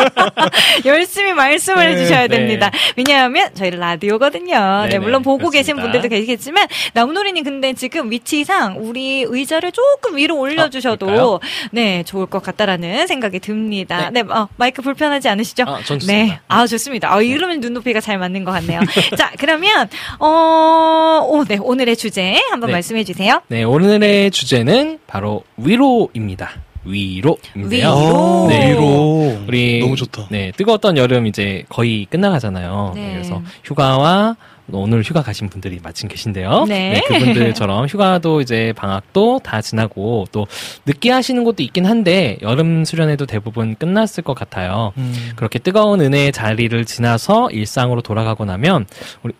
열심히 말씀을 네, 해주셔야 네. 됩니다. 왜냐하면 저희 라디오거든요. 네, 네네, 물론 보고 계신 그렇습니다. 분들도 계시겠지만, 나무노래님 근데 지금 위치상 우리 의자를 조금 위로 올려주셔도, 그럴까요? 네, 좋을 것 같다라는 생각이 듭니다. 네, 어, 마이크 불편하지 않으시죠? 아. 네. 아, 좋습니다. 아, 이러면 눈높이가 잘 맞는 것 같네요. 자, 그러면, 어, 오, 네, 오늘의 주제 한번 네. 말씀해 주세요. 네, 오늘의 주제는 바로 위로입니다. 위로인데요. 위로. 아, 네. 위로. 우리 너무 좋다. 네, 뜨거웠던 여름 이제 거의 끝나가잖아요. 네. 그래서 휴가와 오늘 휴가 가신 분들이 마침 계신데요. 네. 그분들처럼 휴가도 이제 방학도 다 지나고 또 늦게 하시는 곳도 있긴 한데 여름 수련회도 대부분 끝났을 것 같아요. 음. 그렇게 뜨거운 은혜의 자리를 지나서 일상으로 돌아가고 나면 우리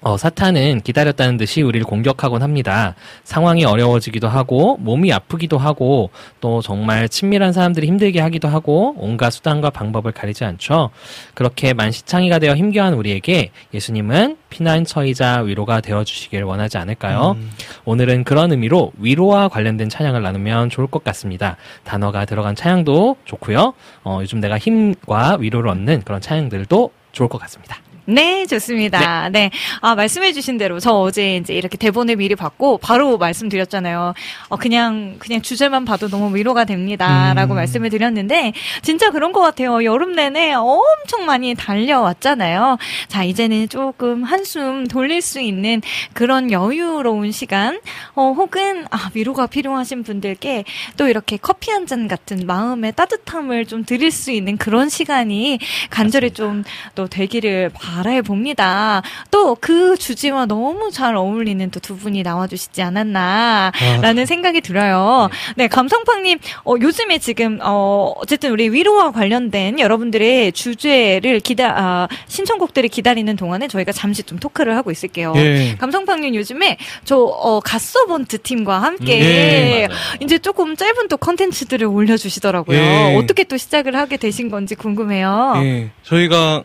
어, 사탄은 기다렸다는 듯이 우리를 공격하곤 합니다. 상황이 어려워지기도 하고, 몸이 아프기도 하고, 또 정말 친밀한 사람들이 힘들게 하기도 하고, 온갖 수단과 방법을 가리지 않죠. 그렇게 만시창이가 되어 힘겨운 우리에게 예수님은 피난처이자 위로가 되어 주시길 원하지 않을까요? 음. 오늘은 그런 의미로 위로와 관련된 찬양을 나누면 좋을 것 같습니다. 단어가 들어간 찬양도 좋고요. 어, 요즘 내가 힘과 위로를 얻는 그런 찬양들도 좋을 것 같습니다. 네, 좋습니다. 네. 아, 말씀해주신 대로 저 어제 이제 이렇게 대본을 미리 받고 바로 말씀드렸잖아요. 어, 그냥, 그냥 주제만 봐도 너무 위로가 됩니다. 라고 음. 말씀을 드렸는데, 진짜 그런 것 같아요. 여름 내내 엄청 많이 달려왔잖아요. 자, 이제는 조금 한숨 돌릴 수 있는 그런 여유로운 시간, 어, 혹은, 아, 위로가 필요하신 분들께 또 이렇게 커피 한 잔 같은 마음의 따뜻함을 좀 드릴 수 있는 그런 시간이 간절히 좀 또 되기를 바 라해 봅니다. 또 그 주제와 너무 잘 어울리는 또 두 분이 나와주시지 않았나라는 생각이 들어요. 네, 감성팡님, 어, 요즘에 지금, 어, 어쨌든 우리 위로와 관련된 여러분들의 주제를 기다, 아, 신청곡들을 기다리는 동안에 저희가 잠시 좀 토크를 하고 있을게요. 예. 감성팡님 요즘에 저, 어, 갓서번트 팀과 함께 예, 맞아요. 이제 조금 짧은 또 컨텐츠들을 올려주시더라고요. 예. 어떻게 또 시작을 하게 되신 건지 궁금해요. 예. 저희가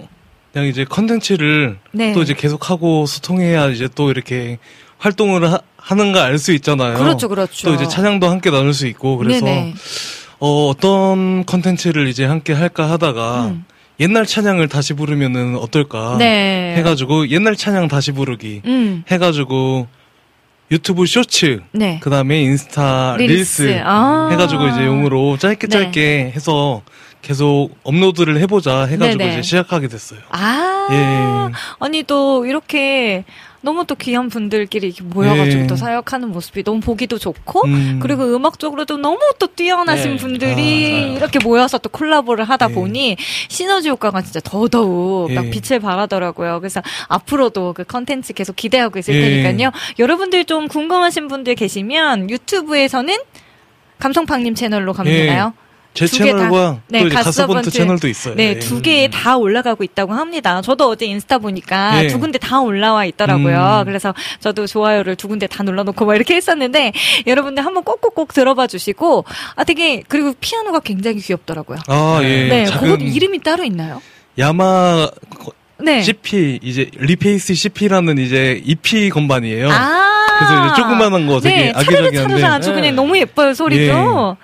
그냥 이제 컨텐츠를 네. 또 이제 계속하고 소통해야 이제 또 이렇게 활동을 하, 하는가 알수 있잖아요. 그렇죠, 그렇죠. 또 이제 찬양도 함께 나눌 수 있고 그래서 네네. 어, 어떤 컨텐츠를 이제 함께 할까 하다가 음. 옛날 찬양을 다시 부르면은 어떨까 네. 해가지고 옛날 찬양 다시 부르기 음, 해가지고 유튜브 쇼츠 네. 그 다음에 인스타 릴스. 릴스, 아. 해가지고 이제 용으로 짧게 네. 짧게 해서 계속 업로드를 해보자 해가지고 네네. 이제 시작하게 됐어요. 아, 예. 아니 또 이렇게 너무 또 귀한 분들끼리 이렇게 모여가지고 예. 또 사역하는 모습이 너무 보기도 좋고 음. 그리고 음악적으로도 너무 또 뛰어나신 네. 분들이 아. 이렇게 모여서 또 콜라보를 하다 예. 보니 시너지 효과가 진짜 더더욱 막 예. 빛을 발하더라고요. 그래서 앞으로도 그 컨텐츠 계속 기대하고 있을 예. 테니까요. 여러분들 좀 궁금하신 분들 계시면 유튜브에서는 감성팡님 채널로 가면 예. 되나요? 제 두개 다- 채널과 네, 또 이제 갓서번트 가서번트 채널도 있어요. 네, 예. 두개다 올라가고 있다고 합니다. 저도 어제 인스타 보니까 예. 두 군데 다 올라와 있더라고요. 음. 그래서 저도 좋아요를 두 군데 다 눌러놓고 막 이렇게 했었는데 여러분들 한번 꼭꼭꼭 들어봐 주시고 아 되게 그리고 피아노가 굉장히 귀엽더라고요. 아, 예. 네, 작은 그것 이름이 따로 있나요? 야마하 네. CP 이제 reface CP라는 이제 EP 건반이에요. 아. 그래서 이제 조그만한 거 되게 네, 아기자기한데. 차르르 아주 네. 그냥 너무 예뻐요 소리도.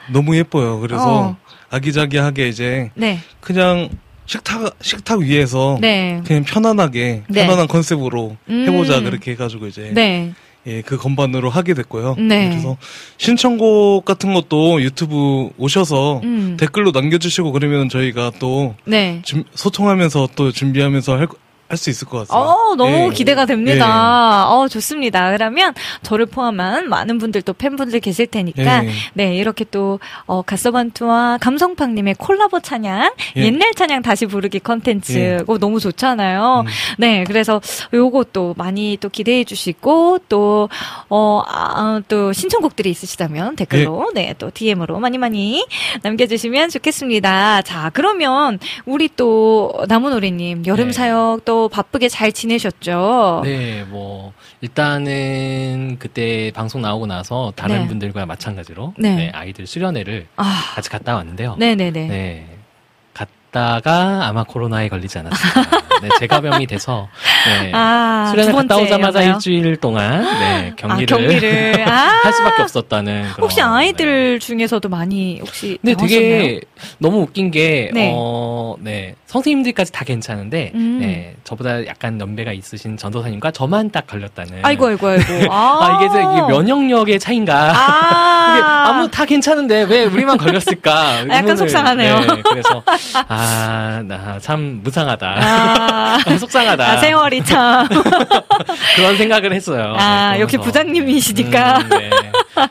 예, 너무 예뻐요. 그래서 어. 아기자기하게 이제 네. 그냥 식탁 식탁 위에서 네. 그냥 편안하게 네. 편안한 컨셉으로 음. 해보자 그렇게 해가지고 이제 네. 예, 그 건반으로 하게 됐고요. 네. 그래서 신청곡 같은 것도 유튜브 오셔서 음. 댓글로 남겨주시고 그러면 저희가 또 네. 준- 소통하면서 또 준비하면서 할 수 있을 것 같습니다. 어, 너무 예. 기대가 됩니다. 어, 좋습니다. 그러면 저를 포함한 많은 분들 또 팬분들 계실 테니까 예. 네, 이렇게 또 어, 가서반투와 감성팡님의 콜라보 찬양, 예. 옛날 찬양 다시 부르기 컨텐츠, 예. 그거 너무 좋잖아요. 음. 네, 그래서 또 많이 또 기대해 주시고 또 어, 아, 또 신청곡들이 있으시다면 댓글로 네, 또 DM으로 많이 많이 남겨 주시면 좋겠습니다. 자, 그러면 우리 또 나무노래님 여름 네. 사역 또 바쁘게 잘 지내셨죠? 네, 뭐 일단은 그때 방송 나오고 나서 다른 네. 분들과 마찬가지로 네. 네, 아이들 수련회를 아, 같이 갔다 왔는데요. 네 네 네. 네. 갔다가 아마 코로나에 걸리지 않았을까. 네, 재감염이 돼서 네. 아, 수련회 두 갔다 오자마자? 일주일 동안 네, 경기를, 아, 경기를 아, 할 수밖에 없었다는 그런, 혹시 네. 아이들 중에서도 많이 혹시 근데? 되게 너무 웃긴 게, 네. 어, 네. 선생님들까지 다 괜찮은데, 음. 네. 저보다 약간 연배가 있으신 전도사님과 저만 딱 걸렸다는. 아이고 아이고 아이고. 아, 아, 이게, 이제 이게 면역력의 차인가. 아, 이게 아무 다 괜찮은데 왜 우리만 걸렸을까? 약간 속상하네요. 네, 그래서 아, 나 참 무상하다. 아, 속상하다. 아, 세월이 참. 그런 생각을 했어요. 아, 네, 역시. 부장님이시니까. 음, 네.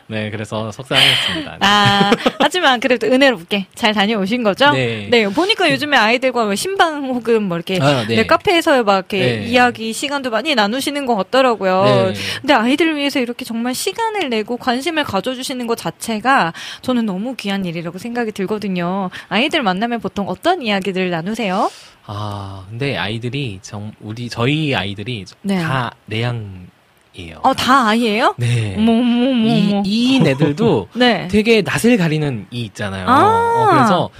네, 그래서 속상했습니다. 네. 아, 하지만 그래도 은혜롭게 잘 다녀오신 거죠? 네. 보니까 요즘에 아이들과 뭐 신방 혹은 뭐 이렇게 아, 네. 네, 카페에서 막 이렇게 네. 이야기 시간도 많이 나누시는 것 같더라고요. 네. 근데 아이들을 위해서 이렇게 정말 시간을 내고 관심을 가져주시는 것 자체가 저는 너무 귀한 일이라고 생각이 들거든요. 아이들 만나면 보통 어떤 이야기들을 나누세요? 아, 근데 아이들이 정 우리 저희 아이들이 네. 다 내향이에요. 어, 다 아이예요? 네. 어머, 이. 이인 애들도 네. 되게 낯을 가리는 이 있잖아요. 아. 어, 그래서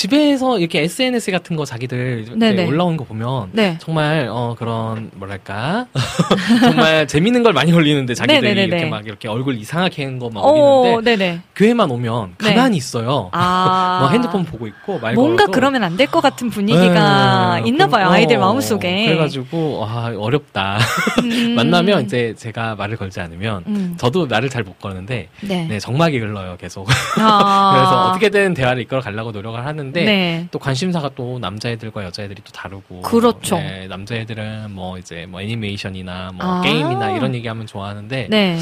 집에서 이렇게 SNS 같은 거 자기들 이렇게 네네. 올라온 거 보면 네. 정말 어 그런 뭐랄까 정말 재밌는 걸 많이 올리는데 자기들이 네네네네. 이렇게 막 이렇게 얼굴 이상하게 한 거막 오, 올리는데 네네. 교회만 오면 네. 가만히 있어요. 아. 뭐 핸드폰 보고 있고 말 뭔가 걸어도 그러면 안 될 것 같은 분위기가 네, 있나 봐요, 그럼, 아이들 어, 마음속에. 그래가지고 아 어렵다. 음. 만나면 이제 제가 말을 걸지 않으면 음. 저도 말을 잘 못 거는데 네. 네 정막이 흘러요 계속. 아. 그래서 어떻게든 대화를 이끌어 가려고 노력을 하는 데 네. 또 관심사가 또 남자애들과 여자애들이 또 다르고 그렇죠. 네, 남자애들은 뭐 이제 뭐 애니메이션이나 뭐 아. 게임이나 이런 얘기하면 좋아하는데 네.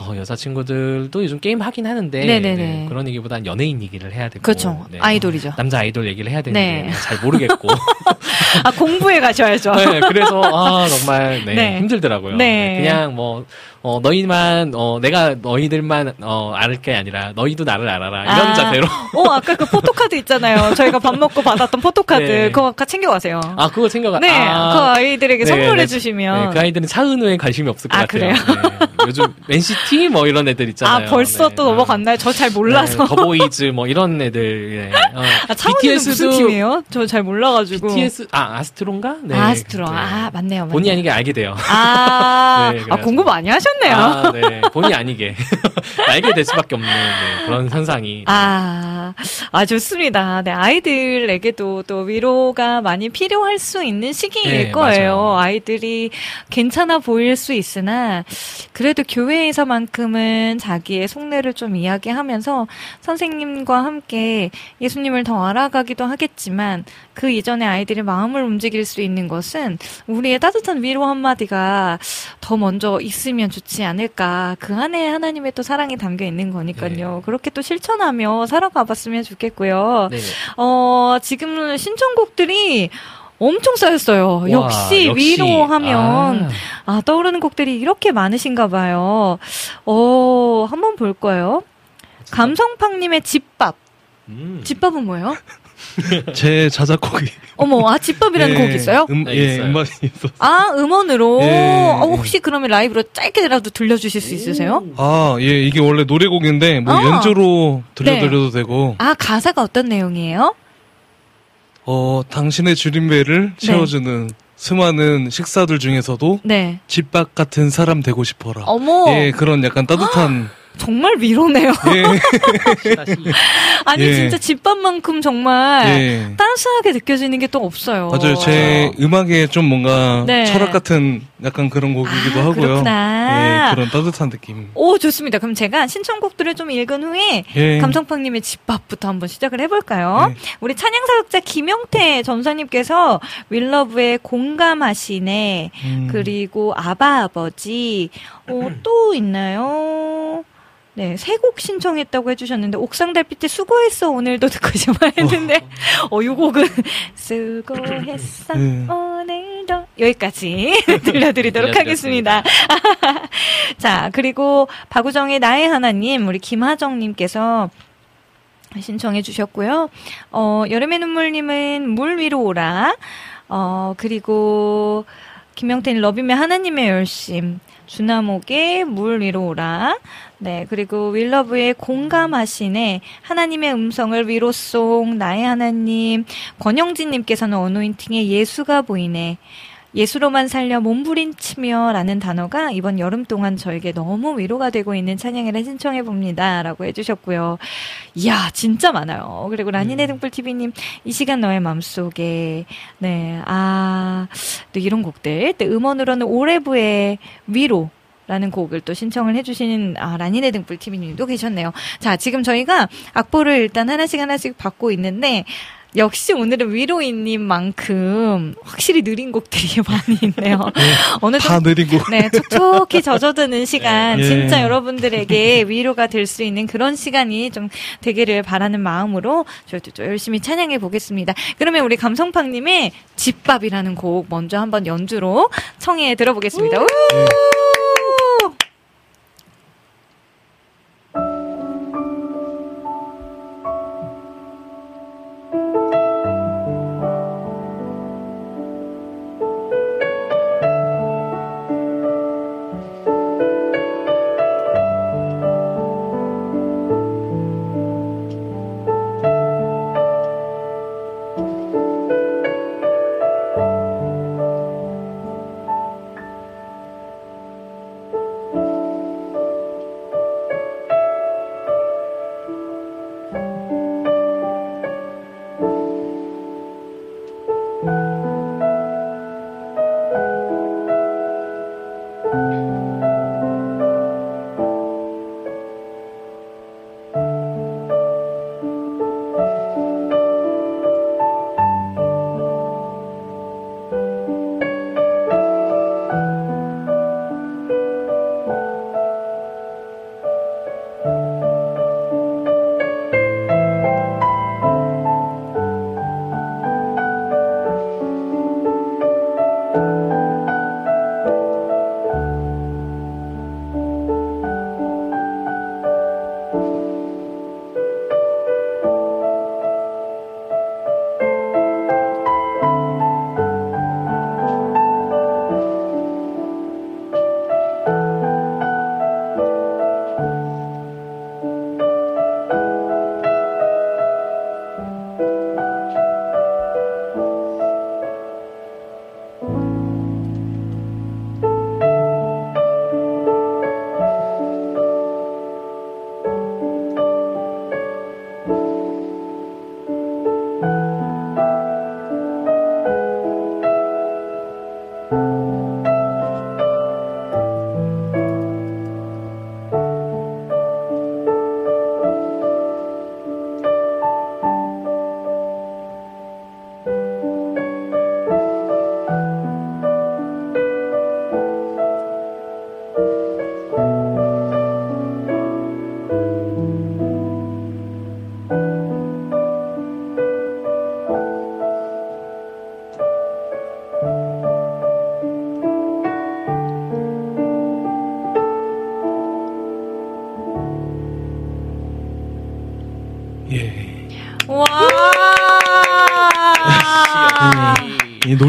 어, 여자친구들도 요즘 게임 하긴 하는데 네네네. 네, 그런 얘기보단 연예인 얘기를 해야 되고 그렇죠. 네. 아이돌이죠. 남자 아이돌 얘기를 해야 되는데 네. 잘 모르겠고 아, 공부해 가셔야죠. 네, 그래서 아 정말 네, 네. 힘들더라고요. 네. 네, 그냥 뭐 어, 너희만 어, 내가 너희들만 어, 알을 게 아니라 너희도 나를 알아라 이런 아. 자세로. 어, 아까 그 포토카드 있잖아요. 저희가 밥 먹고 받았던 포토카드. 네. 그거 아까 챙겨가세요. 아 그거 챙겨가. 네. 아, 그 아이들에게 네, 선물해 네. 주시면. 네, 그 아이들은 차은우에 관심이 없을 것 아, 같아요. 네. 요즘 맨시티 뭐 이런 애들 아, 있잖아요. 벌써 네. 또 넘어갔나요? 저 잘 몰라서. 네, 더보이즈 뭐 이런 애들. 네. 어, 아, 차원이는 무슨 팀이에요? 저 잘 몰라가지고. BTS 아 아스트론가? 네. 아스트로. 네. 아, 맞네요. 맞네요. 본의 아니게 알게 돼요. 아, 네, 아. 공부 많이 하셨 네요. 아, 네. 본의 아니게 알게 될 수밖에 없는 네, 그런 현상이. 아, 아, 좋습니다. 네, 아이들에게도 또 위로가 많이 필요할 수 있는 시기일 네, 거예요. 맞아요. 아이들이 괜찮아 보일 수 있으나, 그래도 교회에서만큼은 자기의 속내를 좀 이야기하면서 선생님과 함께 예수님을 더 알아가기도 하겠지만, 그 이전에 아이들의 마음을 움직일 수 있는 것은 우리의 따뜻한 위로 한마디가 더 먼저 있으면 좋지 않을까. 그 안에 하나님의 또 사랑이 담겨 있는 거니까요. 네. 그렇게 또 실천하며 살아가 봤으면 좋겠고요. 네. 어, 지금 신청곡들이 엄청 쌓였어요. 와, 역시, 위로하면 아. 떠오르는 곡들이 이렇게 많으신가 봐요. 어, 한번 볼까요? 감성팡님의 집밥. 음. 집밥은 뭐예요? 제 자작곡이 어머, 아, 집밥이라는 예, 곡 있어요? 음, 네, 예, 있어요. 음반이 있어. 아, 음원으로? 예, 어, 예. 혹시 그러면 라이브로 짧게라도 들려주실 수 있으세요? 아, 예, 이게 원래 노래곡인데 뭐 아. 연주로 네. 들려드려도 되고 아, 가사가 어떤 내용이에요? 어, 당신의 줄임배를 채워주는 수많은 식사들 중에서도 네. 집밥 같은 사람 되고 싶어라. 어머. 예, 그런 약간 따뜻한 정말 위로네요. 예. 아니 예. 진짜 집밥만큼 정말 예. 따스하게 느껴지는 게 또 없어요. 맞아요. 제 음악에 좀 뭔가 네. 철학 같은 약간 그런 곡이기도 아, 하고요. 그렇구나. 예, 그런 따뜻한 느낌. 오 좋습니다. 그럼 제가 신청곡들을 좀 읽은 후에 예. 감성팡님의 집밥부터 한번 시작을 해볼까요? 네. 우리 찬양사역자 김영태 전사님께서 윌러브에 공감하시네. 음. 그리고 아바 아버지 어, 또 있나요? 네, 세 곡 신청했다고 해주셨는데, 옥상 달빛에 수고했어, 오늘도 듣고 싶어 했는데, 어, 요 곡은, 수고했어, 네. 오늘도, 여기까지 들려드리도록 하겠습니다. 자, 그리고 박우정의 나의 하나님, 우리 김하정님께서 신청해 주셨고요. 어, 여름의 눈물님은 물 위로 오라. 어, 그리고 김영태님 러비의 하나님의 열심. 주나목의 물 위로 오라. 네, 그리고 윌러브의 공감하시네. 하나님의 음성을 위로송, 나의 하나님. 권영진님께서는 어노인팅의 예수가 보이네. 예수로만 살려 몸부림치며 라는 단어가 이번 여름 동안 저에게 너무 위로가 되고 있는 찬양을 신청해 봅니다. 라고 해주셨고요. 이야, 진짜 많아요. 그리고 라니네 등불TV님, 이 시간 너의 맘속에, 네, 아, 또 이런 곡들. 또 음원으로는 오레브의 위로. 라는 곡을 또 신청을 해주시는 아, 라니네 등불 TV님도 계셨네요. 자, 지금 저희가 악보를 일단 하나씩 하나씩 받고 있는데 역시 오늘은 위로인님만큼 확실히 느린 곡들이 많이 있네요. 어느 다 정도 느리고. 네, 촉촉히 젖어드는 시간, 예. 진짜 여러분들에게 위로가 될 수 있는 그런 시간이 좀 되기를 바라는 마음으로 저희도 좀 열심히 찬양해 보겠습니다. 그러면 우리 감성팡님의 집밥이라는 곡 먼저 한번 연주로 청해 들어보겠습니다. 우! 예.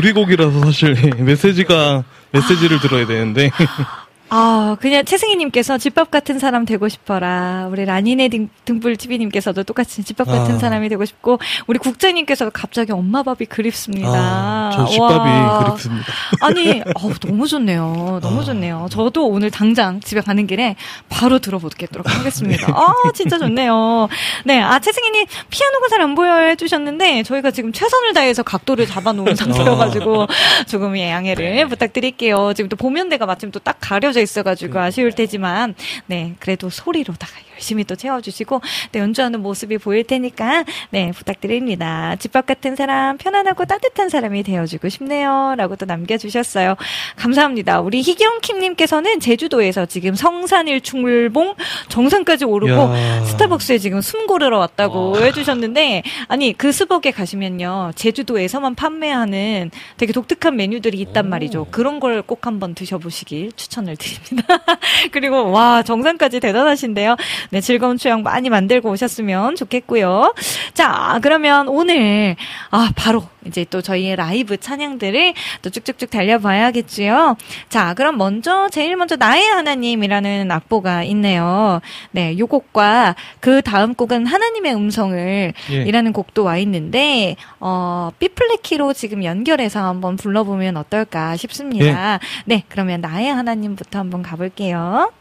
이 놀이곡이라서 사실 메시지가 메시지를 들어야 되는데 아, 그냥 최승희님께서 집밥 같은 사람 되고 싶어라. 우리 라니네 등, 등불 TV님께서도 똑같이 집밥 같은 아. 사람이 되고 싶고, 우리 국장님께서도 갑자기 엄마 밥이 그립습니다. 아, 저 집밥이 와. 그립습니다. 아니, 어우, 너무 좋네요. 너무 아. 좋네요. 저도 오늘 당장 집에 가는 길에 바로 들어보도록 하겠습니다. 아, 진짜 좋네요. 네, 아, 최승희님 피아노가 잘 안 보여 해주셨는데, 저희가 지금 최선을 다해서 각도를 잡아놓은 상태여가지고, 조금 의 양해를 부탁드릴게요. 지금 또 보면대가 마침 또 딱 가려져 있어가지고 아쉬울 테지만, 네, 그래도 소리로다가 열심히 또 채워주시고, 네, 연주하는 모습이 보일 테니까, 네, 부탁드립니다. 집밥 같은 사람, 편안하고 따뜻한 사람이 되어 주고 싶네요. 라고 또 남겨주셨어요. 감사합니다. 우리 희경킴님께서는 제주도에서 지금 성산일출봉 정상까지 오르고, 야. 스타벅스에 지금 숨 고르러 왔다고 해주셨는데, 아니, 그 스벅에 가시면요, 제주도에서만 판매하는 되게 독특한 메뉴들이 있단 말이죠. 그런 걸 꼭 한번 드셔보시길 추천을 드립니다. 그리고, 와, 정상까지 대단하신데요. 네, 즐거운 추억 많이 만들고 오셨으면 좋겠고요. 자, 그러면 오늘, 아, 바로 이제 또 저희의 라이브 찬양들을 또 쭉쭉쭉 달려봐야겠지요. 자, 그럼 먼저, 제일 먼저 나의 하나님이라는 악보가 있네요. 네, 요 곡과 그 다음 곡은 하나님의 음성을 예. 이라는 곡도 와 있는데, 어, 삐플레키로 지금 연결해서 한번 불러보면 어떨까 싶습니다. 네, 그러면 나의 하나님부터 한번 가볼게요.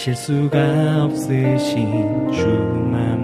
실수가 없으신 주만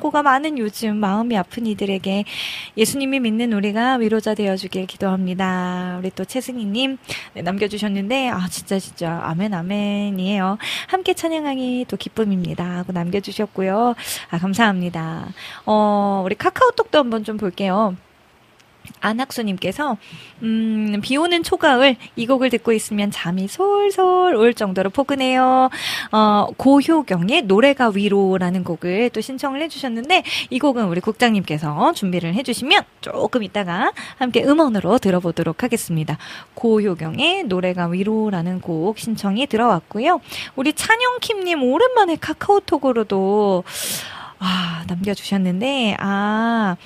사고가 많은 요즘 마음이 아픈 이들에게 예수님이 믿는 우리가 위로자 되어주길 기도합니다. 우리 또 최승희님 네, 남겨주셨는데, 아, 진짜, 진짜, 아멘, 아멘이에요. 함께 찬양하기 또 기쁨입니다. 하고 남겨주셨고요. 아, 감사합니다. 어, 우리 카카오톡도 한번 좀 볼게요. 안학수님께서 음, 비 오는 초가을 이 곡을 듣고 있으면 잠이 솔솔 올 정도로 포근해요. 어, 고효경의 노래가 위로라는 곡을 또 신청을 해주셨는데 이 곡은 우리 국장님께서 준비를 해주시면 조금 있다가 함께 음원으로 들어보도록 하겠습니다. 고효경의 노래가 위로라는 곡 신청이 들어왔고요. 우리 찬영킴님 오랜만에 카카오톡으로도 아, 남겨주셨는데, 아,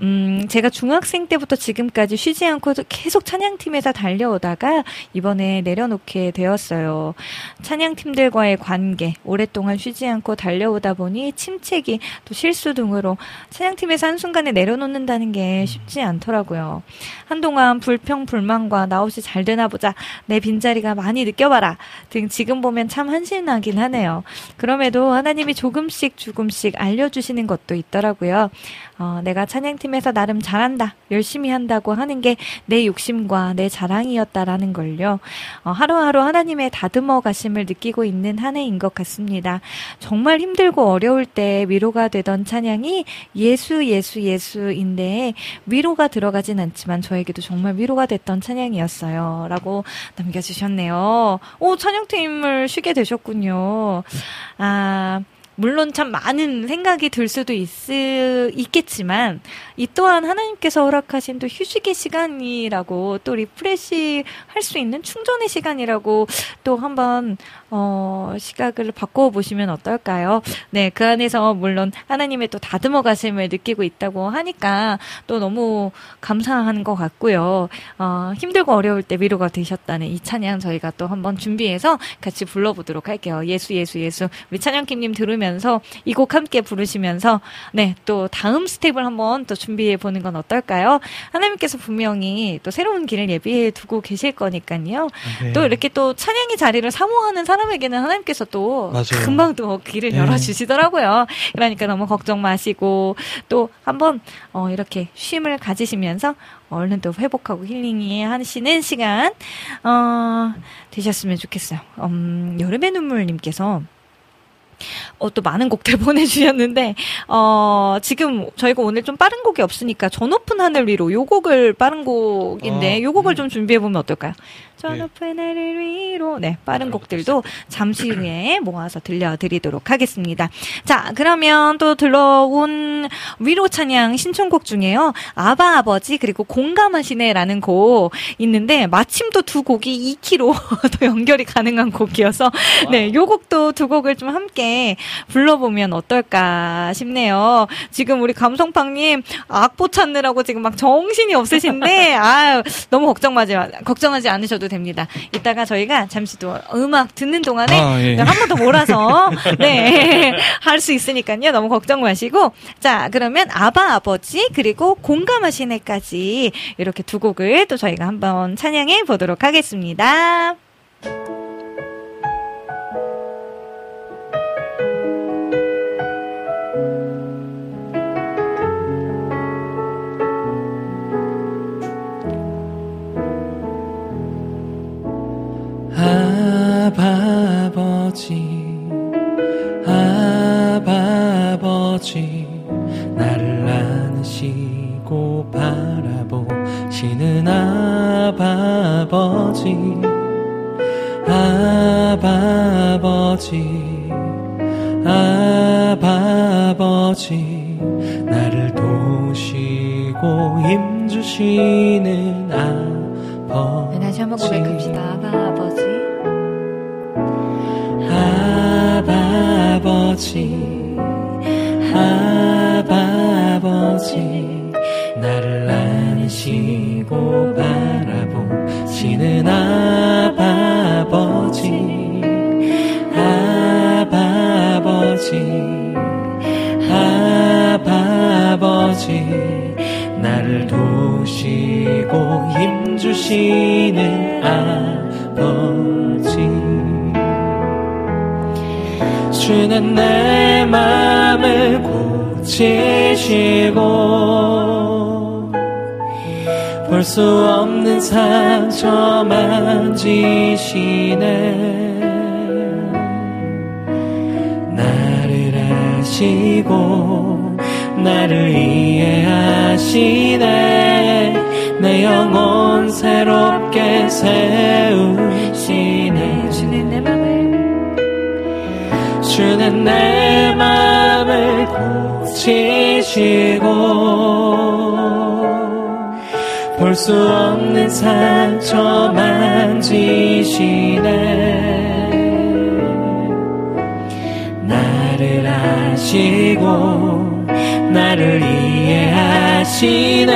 음, 제가 중학생 때부터 지금까지 쉬지 않고 계속 찬양팀에서 달려오다가 이번에 내려놓게 되었어요. 찬양팀들과의 관계, 오랫동안 쉬지 않고 달려오다 보니 침체기, 또 실수 등으로 찬양팀에서 한순간에 내려놓는다는 게 쉽지 않더라고요. 한동안 불평, 불만과 나 없이 잘 되나 보자, 내 빈자리가 많이 느껴봐라 등 지금 보면 참 한심하긴 하네요. 그럼에도 하나님이 조금씩 조금씩 알려주시는 것도 있더라고요. 어, 내가 찬양팀에서 나름 잘한다, 열심히 한다고 하는 게 내 욕심과 내 자랑이었다라는 걸요. 어, 하루하루 하나님의 다듬어 가심을 느끼고 있는 한 해인 것 같습니다. 정말 힘들고 어려울 때 위로가 되던 찬양이 예수, 예수, 예수인데 위로가 들어가진 않지만 저에게도 정말 위로가 됐던 찬양이었어요. 라고 남겨주셨네요. 오, 찬양팀을 쉬게 되셨군요. 아, 물론 참 많은 생각이 들 수도 있, 있겠지만, 이 또한 하나님께서 허락하신 또 휴식의 시간이라고, 또 refresh 할 수 있는 충전의 시간이라고 또 한번, 어, 시각을 바꿔 보시면 어떨까요? 네, 그 안에서 물론 하나님의 또 다듬어 가심을 느끼고 있다고 하니까 또 너무 감사한 것 같고요. 어, 힘들고 어려울 때 위로가 되셨다는 이 찬양 저희가 또 한번 준비해서 같이 불러보도록 할게요. 예수, 예수, 예수. 우리 찬양킴님 들으면 들으면서 이 곡 함께 부르시면서 네, 또 다음 스텝을 한번 또 준비해 보는 건 어떨까요? 하나님께서 분명히 또 새로운 길을 예비해 두고 계실 거니까요. 네. 또 이렇게 또 찬양의 자리를 사모하는 사람에게는 하나님께서 또 맞아요. 금방 또 길을 네. 열어 주시더라고요. 그러니까 너무 걱정 마시고 또 한번 어 이렇게 쉼을 가지시면서 얼른 또 회복하고 힐링이 하시는 시간 어 되셨으면 좋겠어요. 음, 여름의 눈물님께서 어, 또 많은 곡들 보내주셨는데, 어, 지금 저희가 오늘 좀 빠른 곡이 없으니까 저 높은 하늘 위로 요 곡을 빠른 곡인데, 어, 요 곡을 음. 좀 준비해보면 어떨까요? 저 높은 네. 하늘 위로. 네, 빠른 곡들도 잠시 후에 모아서 들려드리도록 하겠습니다. 자, 그러면 또 들러온 위로 찬양 신청곡 중에요. 아바 아버지 그리고 공감하시네라는 곡 있는데 마침 또 두 곡이 2km 더 연결이 가능한 곡이어서 네, 요 곡도 두 곡을 좀 함께 불러보면 어떨까 싶네요. 지금 우리 감성팡님 악보 찾느라고 지금 막 정신이 없으신데 아유 너무 걱정하지 걱정하지 않으셔도 됩니다. 이따가 저희가 잠시 또 음악 듣는 동안에 아, 예. 한번 더 몰아서 네, 할 수 있으니까요. 너무 걱정 마시고 자, 그러면 아바 아버지 그리고 공감하시네까지 이렇게 두 곡을 또 저희가 한번 찬양해 보도록 하겠습니다. 아버지 아버지 나를 안으시고 바라보시는 아버지 아버지 아버지 나를 도시고 힘주시는 아버지 네, 다시 한번 고백합시다. 아버지 아버지 아버지 나를 안으시고 바라보시는 아버지 아버지 아버지 나를 도시고 힘주시는 아버지 주는 내 맘을 고치시고 볼 수 없는 상처 만지시네. 나를 아시고 나를 이해하시네. 내 영혼 새롭게 세우 주는 내 맘을 고치시고 볼 수 없는 상처 만지시네. 나를 아시고 나를 이해하시네.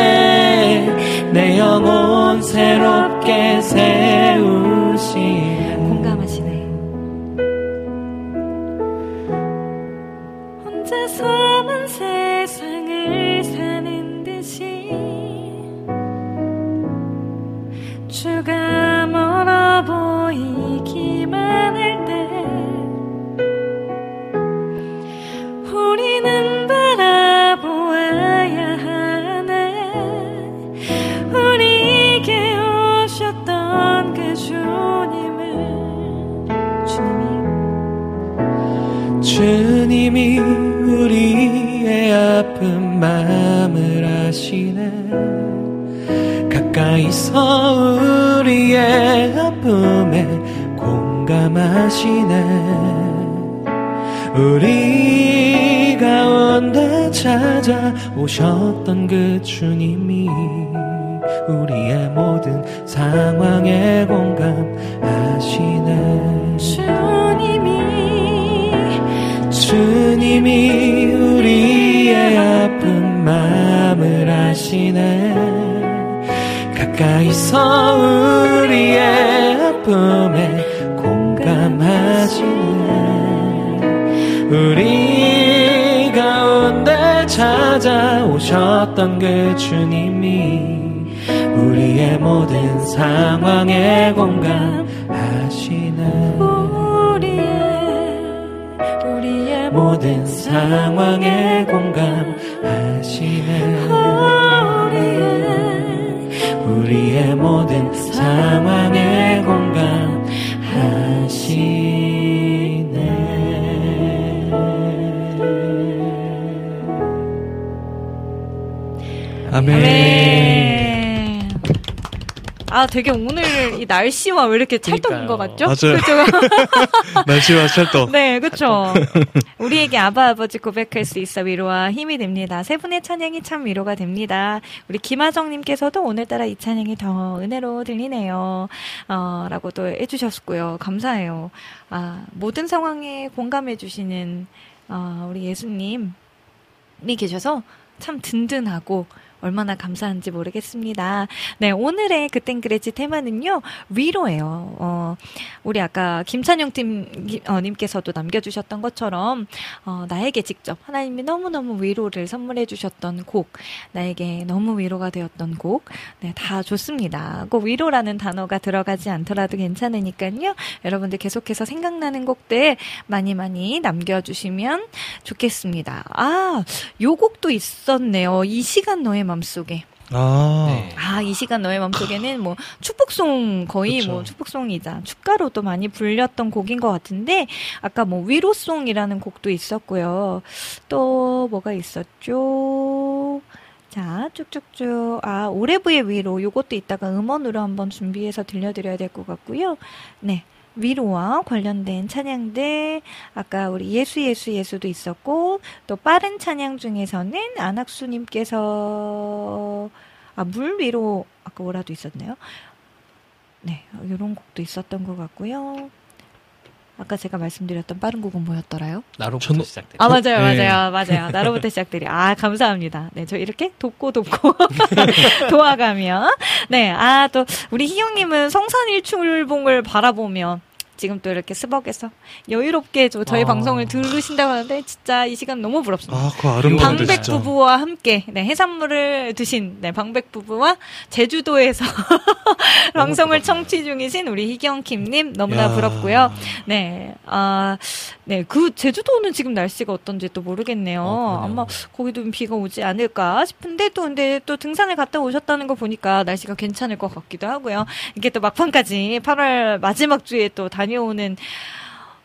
내 영혼 새롭게 세우 가까이서 우리의 아픔에 공감하시네. 우리 가운데 찾아오셨던 그 주님이 우리의 모든 상황에 공감하시네. 주님이 주님이 우리의 아픈 마음을 아시네 가까이서 우리의 아픔에 공감하시네. 우리 가운데 찾아오셨던 그 주님이 우리의 모든 상황에 공감하시네. 우리의 모든 상황에 공감하시네 우리의 모든 상황에 공감하시네 아멘. 네. 아, 되게 오늘 이 날씨와 왜 이렇게 찰떡인 것 같죠? 맞아요. 날씨와 찰떡. 네, 그쵸. 우리에게 아바 아버지 고백할 수 있어 위로와 힘이 됩니다. 세 분의 찬양이 참 위로가 됩니다. 우리 김하정님께서도 오늘따라 이 찬양이 더 은혜로 들리네요. 어, 라고 또 해주셨고요. 감사해요. 아, 모든 상황에 공감해주시는, 어, 우리 예수님이 계셔서 참 든든하고 얼마나 감사한지 모르겠습니다. 네, 오늘의 그땐 그랬지 테마는요, 위로예요. 어, 우리 아까 김찬영 팀, 어, 님께서도 남겨주셨던 것처럼, 어, 나에게 직접 하나님이 너무너무 위로를 선물해 주셨던 곡, 나에게 너무 위로가 되었던 곡, 네, 다 좋습니다. 꼭 위로라는 단어가 들어가지 않더라도 괜찮으니까요. 여러분들 계속해서 생각나는 곡들 많이 많이 남겨주시면 좋겠습니다. 아, 요 곡도 있었네요. 이 시간 너의 맘속에. 아. 네. 아, 이 시간 너의 맘속에는 뭐 축복송 거의 그쵸. 뭐 축복송이자 축가로도 많이 불렸던 곡인 것 같은데 아까 뭐 위로송이라는 곡도 있었고요. 또 뭐가 있었죠? 자, 쭉쭉쭉. 아, 오레브의 위로. 요것도 이따가 음원으로 한번 준비해서 들려드려야 될 것 같고요. 네. 위로와 관련된 찬양들, 아까 우리 예수, 예수, 예수도 있었고, 또 빠른 찬양 중에서는 안학수님께서, 아, 물 위로, 아까 뭐라도 있었네요. 네, 요런 곡도 있었던 것 같고요. 아까 제가 말씀드렸던 빠른 곡은 뭐였더라요? 나로부터 저는- 시작돼. 아, 맞아요, 네. 맞아요, 맞아요. 나로부터 시작들이. 아, 감사합니다. 네, 저 이렇게 돕고 돕고 도와가며. 네, 아, 또, 우리 희영님은 성산일출봉을 바라보면 지금 또 이렇게 스벅에서 여유롭게 저 저희 아. 방송을 들으신다고 하는데 진짜 이 시간 너무 부럽습니다. 아, 그거 아름다운데 방백 진짜. 부부와 함께 네, 해산물을 드신 네, 방백 부부와 제주도에서 방송을 청취 중이신 우리 희경킴님 너무나 야. 부럽고요. 네, 아, 네, 그 제주도는 지금 날씨가 어떤지 또 모르겠네요. 어, 그러네요. 아마 거기도 비가 오지 않을까 싶은데 또 근데 또 등산을 갔다 오셨다는 거 보니까 날씨가 괜찮을 것 같기도 하고요. 이게 또 막판까지 8월 마지막 주에 또 다녀 오는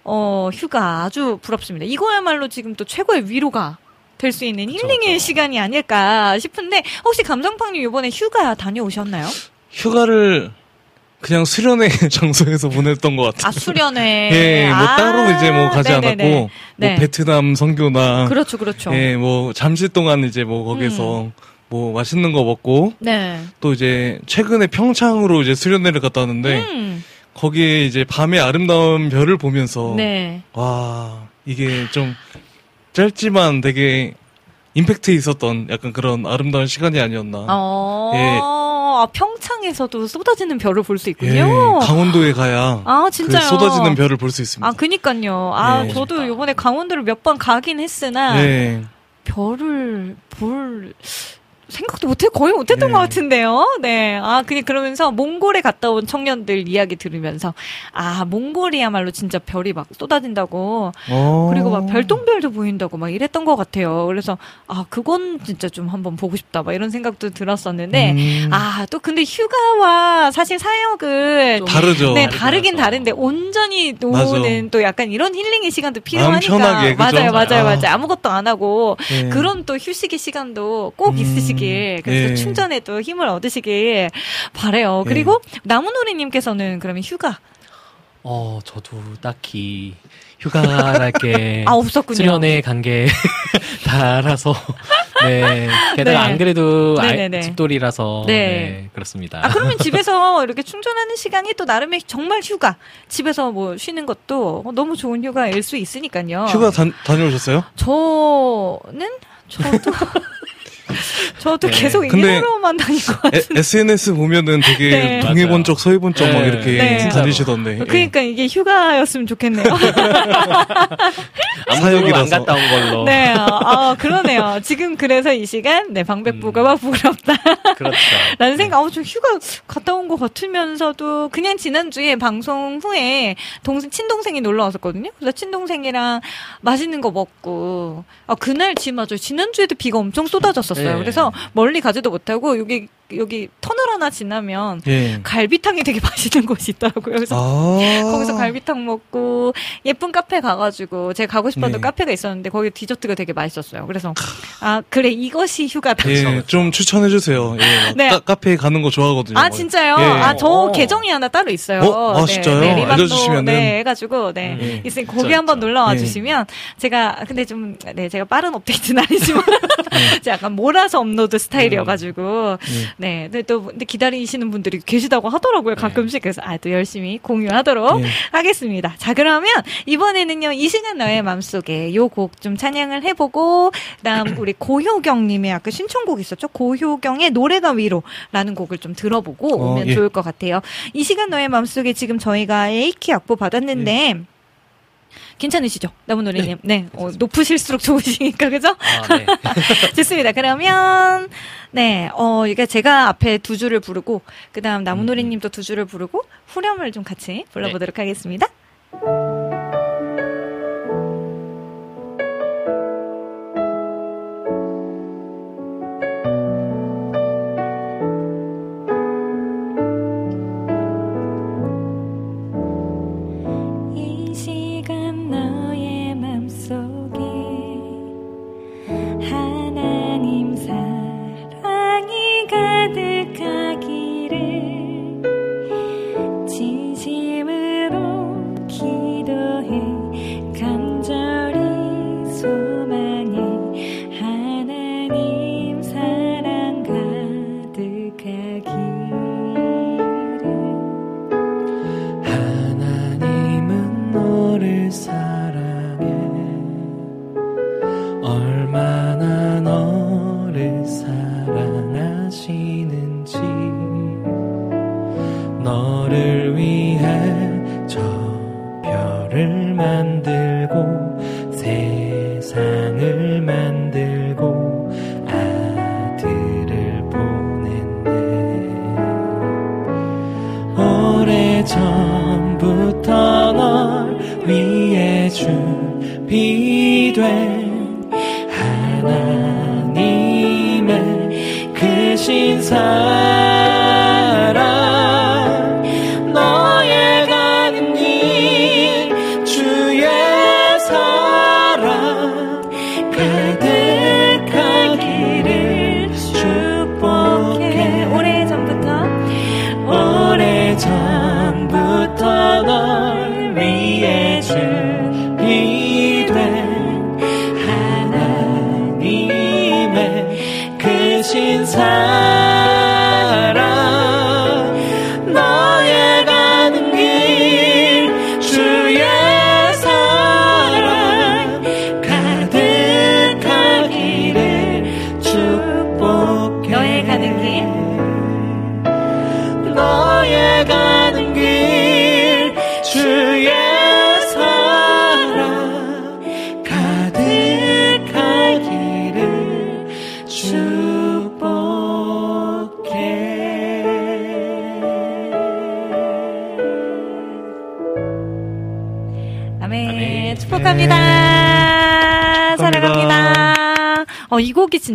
어, 휴가 아주 부럽습니다. 이거야말로 지금 또 최고의 위로가 될 수 있는 힐링의 시간이 아닐까 싶은데 혹시 감성팡님 이번에 휴가 다녀오셨나요? 휴가를 그냥 수련회 장소에서 보냈던 것 같아요. 아 수련회. 예, 뭐 아, 따로 이제 뭐 가지 네네네. 않았고, 네. 뭐 베트남 선교나, 그렇죠, 그렇죠. 예, 뭐 잠시 동안 이제 뭐 거기서 뭐 맛있는 거 먹고, 네. 또 이제 최근에 평창으로 이제 수련회를 갔다 왔는데, 음, 거기에 이제 밤의 아름다운 별을 보면서, 네. 와, 이게 좀 짧지만 되게 임팩트 있었던 약간 그런 아름다운 시간이 아니었나. 어, 예. 아, 평창에서도 쏟아지는 별을 볼수 예, 있군요. 강원도에 가야 아, 그 진짜요? 쏟아지는 별을 볼 수 있습니다. 아, 그니까요. 아, 예. 저도 요번에 강원도를 몇 번 가긴 했으나, 예. 별을 볼 생각도 못해 거의 못했던 네. 것 같은데요. 네. 아, 그니 그러면서 몽골에 갔다 온 청년들 이야기 들으면서 아, 몽골이야말로 진짜 별이 막 쏟아진다고. 어. 그리고 막 별똥별도 보인다고 막 이랬던 것 같아요. 그래서 아, 그건 진짜 좀 한번 보고 싶다. 막 이런 생각도 들었었는데 음. 아, 또 근데 휴가와 사실 사역은 다르죠. 네, 다르긴 다른데 온전히 노는 맞아. 또 약간 이런 힐링의 시간도 필요하니까 편하게? 맞아요, 맞아요, 아. 맞아요. 아무것도 안 하고 예. 그런 또 휴식의 시간도 꼭 음, 있으시 길 그래서 예. 충전에 또 힘을 얻으시길 바래요. 예. 그리고 나무노리님께서는 그러면 휴가 어, 저도 딱히 휴가랄 게 아 없었군요. 간게 달아서 네 게다가 네. 안 그래도 알- 네네네. 집돌이라서 네. 네. 그렇습니다. 아 그러면 집에서 이렇게 충전하는 시간이 또 나름의 정말 휴가 집에서 뭐 쉬는 것도 너무 좋은 휴가일 수 있으니까요. 휴가 다, 다녀오셨어요? 저는 저도 저도 네. 계속 근데 일하러만 다닐 것 같아요. 에, SNS 보면은 되게 네. 동해본. 쪽, 서해본 쪽막 네. 이렇게 네. 다니시던데. 예. 그러니까 이게 휴가였으면 좋겠네요. 사역이라서. 안 갔다 온 걸로. 네, 아, 아, 그러네요. 지금 그래서 이 시간, 네, 방백부가와 부끄럽다. 그렇죠. 라는 생각, 어, 저 휴가 갔다 온 것 같으면서도, 그냥 지난주에 방송 후에 동생, 친동생이 놀러 왔었거든요. 그래서 친동생이랑 맛있는 거 먹고, 아, 그날 지 맞아요. 지난주에도 비가 엄청 쏟아졌었어요. 네. 그래서 멀리 가지도 못하고, 여기, 여기 터널 하나 지나면, 예. 갈비탕이 되게 맛있는 곳이 있더라고요. 그래서 아. 거기서 갈비탕 먹고 예쁜 카페 가가지고 제가 가고 싶었던 네. 카페가 있었는데 거기 디저트가 되게 맛있었어요. 그래서 아 그래 이것이 휴가다. 예, 좀 추천해 주세요. 예, 막 네. 카, 카페 가는 거 좋아하거든요. 아 진짜요? 예. 아저 어. 계정이 하나 따로 있어요. 어? 아, 진짜요? 리반도, 알려주시면은. 네 해가지고 네 예. 있으니 거기 한번 있죠. 놀러 와 예. 주시면 제가 근데 좀 네 제가 빠른 업데이트는 아니지만 예. 제가 약간 몰아서 업로드 스타일이어가지고 예. 네 근데 또 근데 기다리시는 분들이 계시다고 하더라고요 가끔씩 그래서 아 또 열심히 공유하도록 예. 하겠습니다. 자, 그러면 이번에는요, 이 시간 너의 맘속에 요 곡 좀 찬양을 해보고, 그 다음 우리 고효경님의 아까 신청곡 있었죠? 고효경의 노래가 위로라는 곡을 좀 들어보고 어, 오면 예. 좋을 것 같아요. 이 시간 너의 맘속에 지금 저희가 A키 악보 받았는데, 괜찮으시죠? 나무노래님. 네. 어, 높으실수록 좋으시니까, 그죠? 아, 네. 좋습니다. 그러면 네, 어 이게 제가 앞에 두 줄을 부르고 그 다음 나무노리님도 두 줄을 부르고 후렴을 좀 같이 불러보도록 하겠습니다. 얘기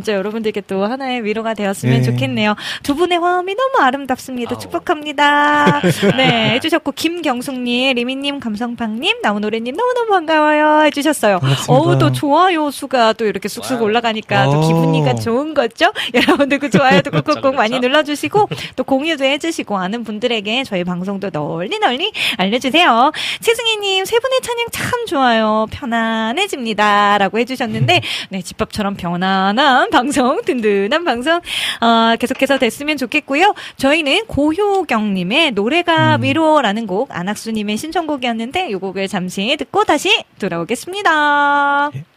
진짜 여러분들께 또 하나의 위로가 되었으면 네. 좋겠네요. 두 분의 화음이 너무 아름답습니다. 아우. 축복합니다. 네, 해주셨고, 김경숙님, 리민님, 감성팍님, 나무노래님 너무너무 반가워요. 해주셨어요. 반갑습니다. 어우, 또 좋아요 수가 또 이렇게 쑥쑥 와우. 올라가니까 또 오. 기분이가 좋은 거죠? 여러분들 그 좋아요도 꾹꾹꾹 많이. 눌러주시고, 또 공유도 해주시고, 아는 분들에게 저희 방송도 널리 널리 알려주세요. 최승희님, 세 분의 찬양 참 좋아요. 편안해집니다. 라고 해주셨는데, 네, 집밥처럼 편안한 방송, 든든한 방송, 어, 계속해서 됐으면 좋겠고요. 저희는 고효경님의 노래가 음. 위로라는 곡, 안학수님의 신청곡이었는데, 이 곡을 잠시 듣고 다시 돌아오겠습니다. 예.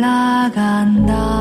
올라간다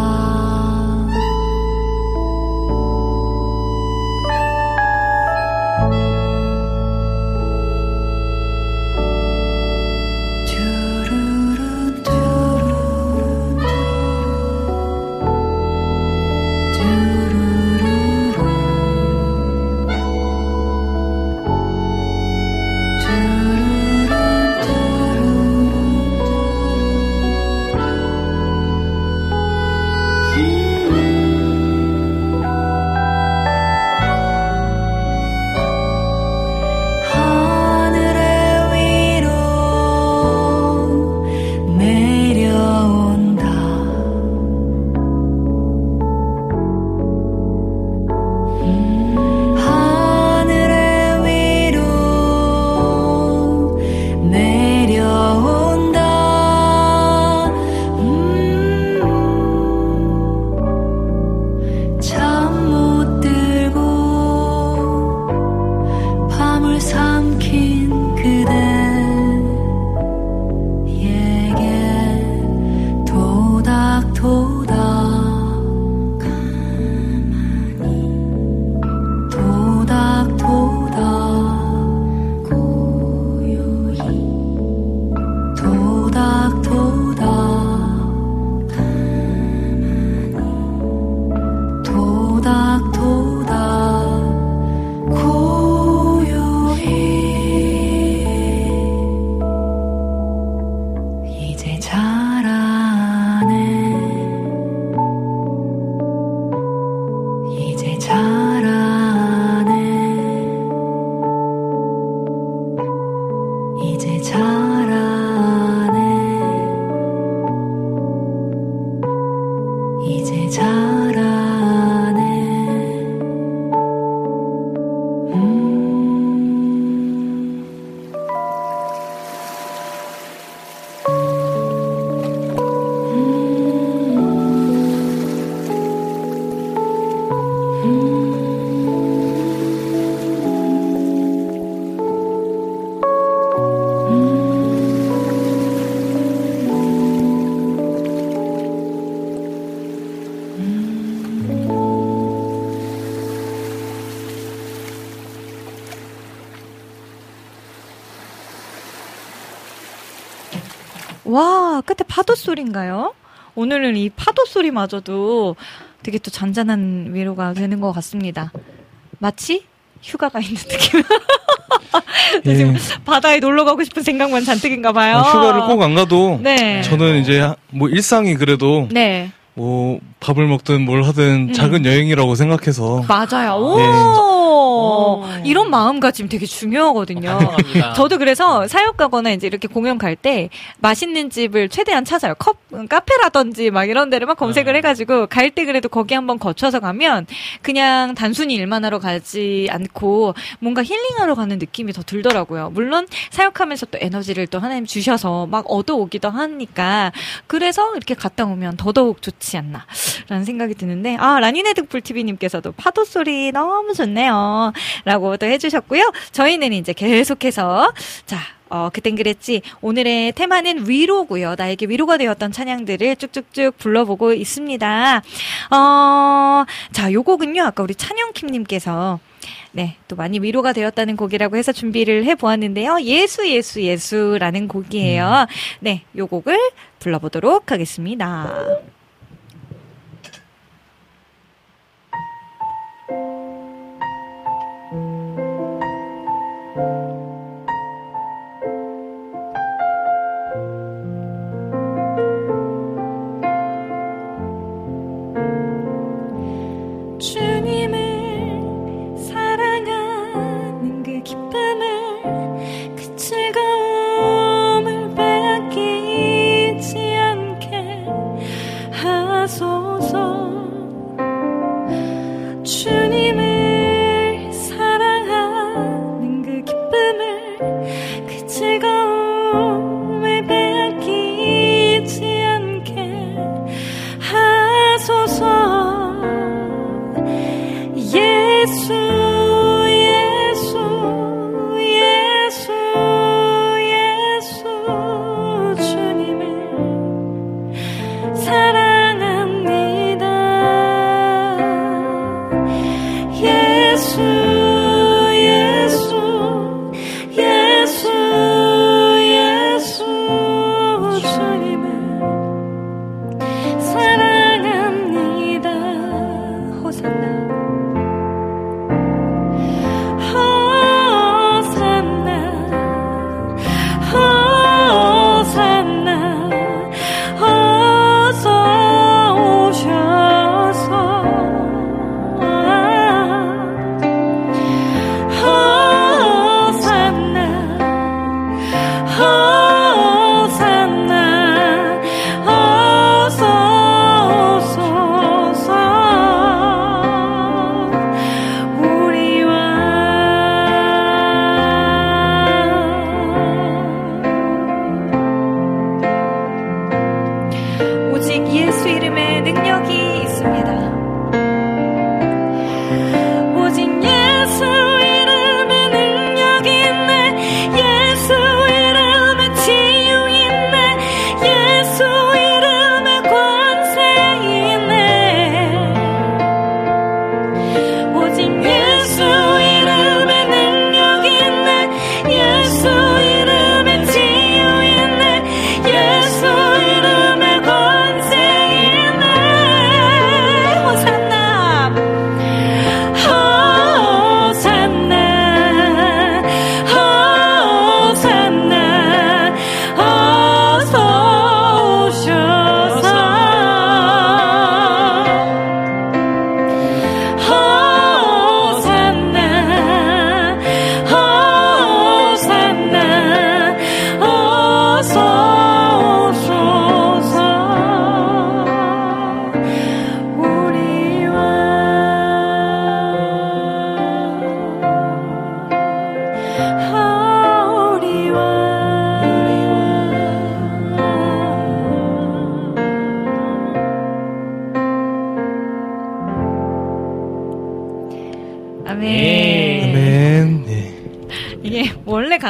파도 소리인가요? 오늘은 이 파도 소리마저도 되게 또 잔잔한 위로가 되는 것 같습니다. 마치 휴가가 있는 느낌. 예. 지금 바다에 놀러 가고 싶은 생각만 잔뜩인가 봐요. 어, 휴가를 꼭 안 가도 네. 저는 이제 뭐 일상이 그래도 네. 뭐 밥을 먹든 뭘 하든 음. 작은 여행이라고 생각해서 맞아요. 오! 네. 이런 마음가짐 되게 중요하거든요. 감사합니다. 저도 그래서 사역 가거나 이제 이렇게 공연 갈 때 맛있는 집을 최대한 찾아요. 컵, 카페라든지 막 이런 데를 막 검색을 네. 해가지고 갈 때 그래도 거기 한번 거쳐서 가면 그냥 단순히 일만 하러 가지 않고 뭔가 힐링하러 가는 느낌이 더 들더라고요. 물론 사역하면서 또 에너지를 또 하나님 주셔서 막 얻어오기도 하니까 그래서 이렇게 갔다 오면 더더욱 좋지 않나 라는 생각이 드는데 아 라니네 등불TV님께서도 파도 소리 너무 좋네요 라고 또 해주셨고요 저희는 이제 계속해서 자 어, 그땐 그랬지. 오늘의 테마는 위로고요. 나에게 위로가 되었던 찬양들을 쭉쭉쭉 불러보고 있습니다. 어, 자, 요 곡은요. 아까 우리 찬영킴님께서 네, 또 많이 위로가 되었다는 곡이라고 해서 준비를 해 보았는데요. 예수, 예수, 예수라는 곡이에요. 네, 요 곡을 불러보도록 하겠습니다.